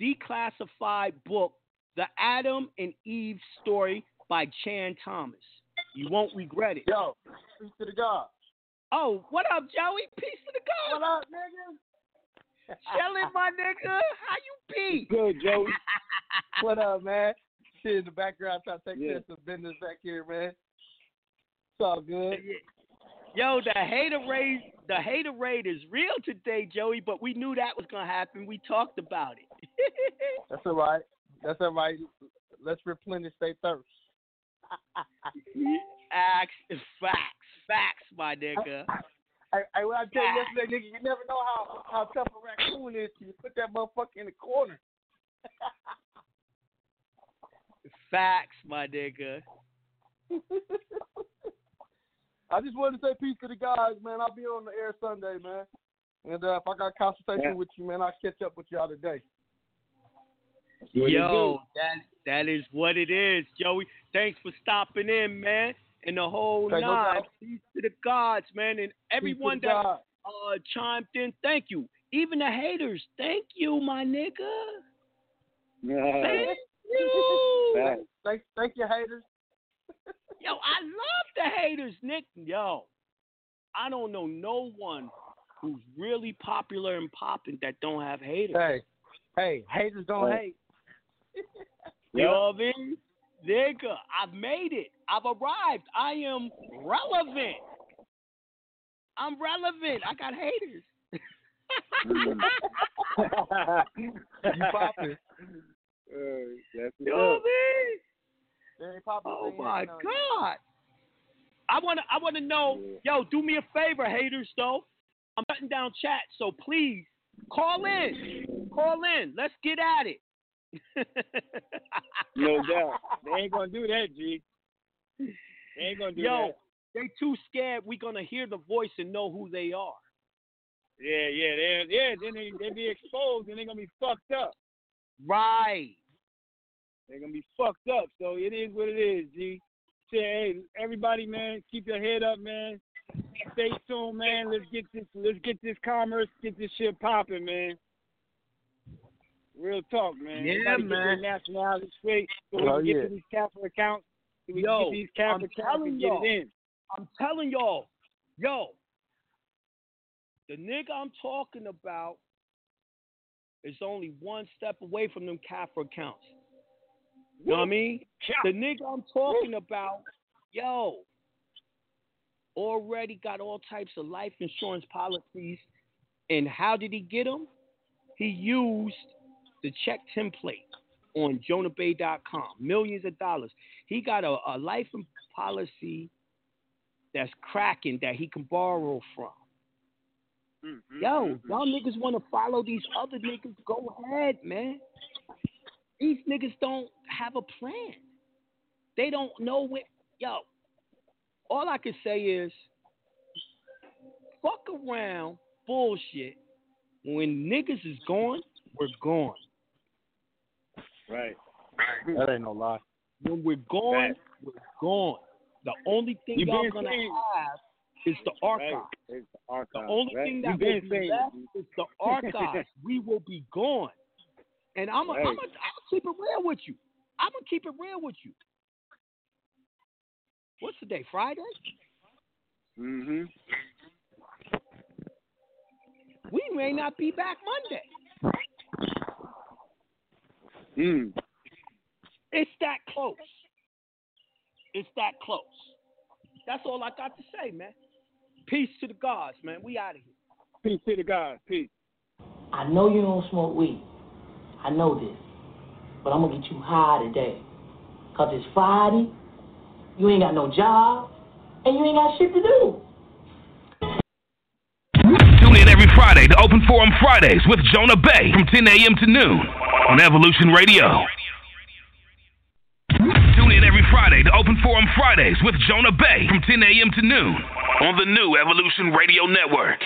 declassified book, The Adam and Eve Story by Chan Thomas. You won't regret it. Yo, peace to the God. Oh, what up, Joey? Peace to the God. What up, nigga? Chilling, my nigga. How you be? Good, Joey. *laughs* what up, man? Shit in the background trying to take Yeah. care of some business back here, man. It's all good. Yo, the hater raid, the hater raid is real today, Joey. But we knew that was gonna happen. We talked about it. *laughs* That's all right. That's all right. Let's replenish their thirst. *laughs* Facts, facts, facts, my nigga. Hey, hey, what I tell you yesterday, nigga, you never know how, how tough a raccoon is till you put that motherfucker in the corner. *laughs* Facts, my nigga. *laughs* I just wanted to say peace to the guys, man. I'll be on the air Sunday, man. And uh, if I got a consultation Yeah. with you, man, I'll catch up with y'all today. Yo, that that is what it is, Joey. Thanks for stopping in, man. And the whole Okay, nine. Peace to the gods, man, and everyone that God. uh chimed in. Thank you. Even the haters. Thank you, my nigga. Thank you. *laughs* Thank, thank you, haters. *laughs* Yo, I love the haters, Nick. Yo, I don't know no one who's really popular and popping that don't have haters. Hey, hey, haters don't Hey. hate. *laughs* You know what I mean? Nigga, I've made it. I've arrived. I am relevant. I'm relevant. I got haters. *laughs* you popping. Uh, that's You know what They ain't popping. Oh my none. God. I wanna I wanna know, yo, do me a favor, haters though. I'm shutting down chat, so please call in. Call in. Let's get at it. No *laughs* doubt. They ain't gonna do that, G. They ain't gonna do Yo, that. they too scared we gonna hear the voice and know who they are. Yeah, yeah, they yeah, then they they be exposed and they're gonna be fucked up. Right. They're gonna be fucked up. So it is what it is, G. Say, hey, everybody, man, keep your head up, man. Stay tuned, man. Let's get this let's get this commerce, get this shit popping, man. Real talk, man. Yeah, Everybody man. Get their nationality straight so we Oh, can get yeah. to these capital accounts. So we Yo, can get these capital I'm accounts telling and get y'all. it in. I'm telling y'all, yo, the nigga I'm talking about is only one step away from them CAFRA accounts. You know what I mean? The nigga I'm talking about, yo, already got all types of life insurance policies. And how did he get them? He used the check template on jonahbey.com, millions of dollars. He got a, a life policy that's cracking that he can borrow from. Mm-hmm, yo, mm-hmm. y'all niggas want to follow these other niggas? Go ahead, man. These niggas don't have a plan. They don't know what. Yo, all I can say is, fuck around, bullshit. When niggas is gone, we're gone. Right. That ain't no lie. When we're gone, we're gone. The only thing You y'all gonna saying- have is the archive. Right. It's the archive. The only right? thing You that will be saying left it, is the archive. *laughs* we will be gone. And I'm gonna Right. I'm gonna keep it real with you. I'm gonna keep it real with you. What's the day? Friday? Mm-hmm. We may not be back Monday. Mm. It's that close. It's that close. That's all I got to say, man. Peace to the gods, man. We out of here. Peace to the gods. Peace. I know you don't smoke weed. I know this. But I'm going to get you high today. Because it's Friday, you ain't got no job, and you ain't got shit to do. Tune in every Friday to Open Forum Fridays with Jonah Bey from 10 a.m. to noon on Evolution Radio. Tune in every Friday to Open Forum Fridays with Jonah Bey from 10 a.m. to noon on the new Evolution Radio Network.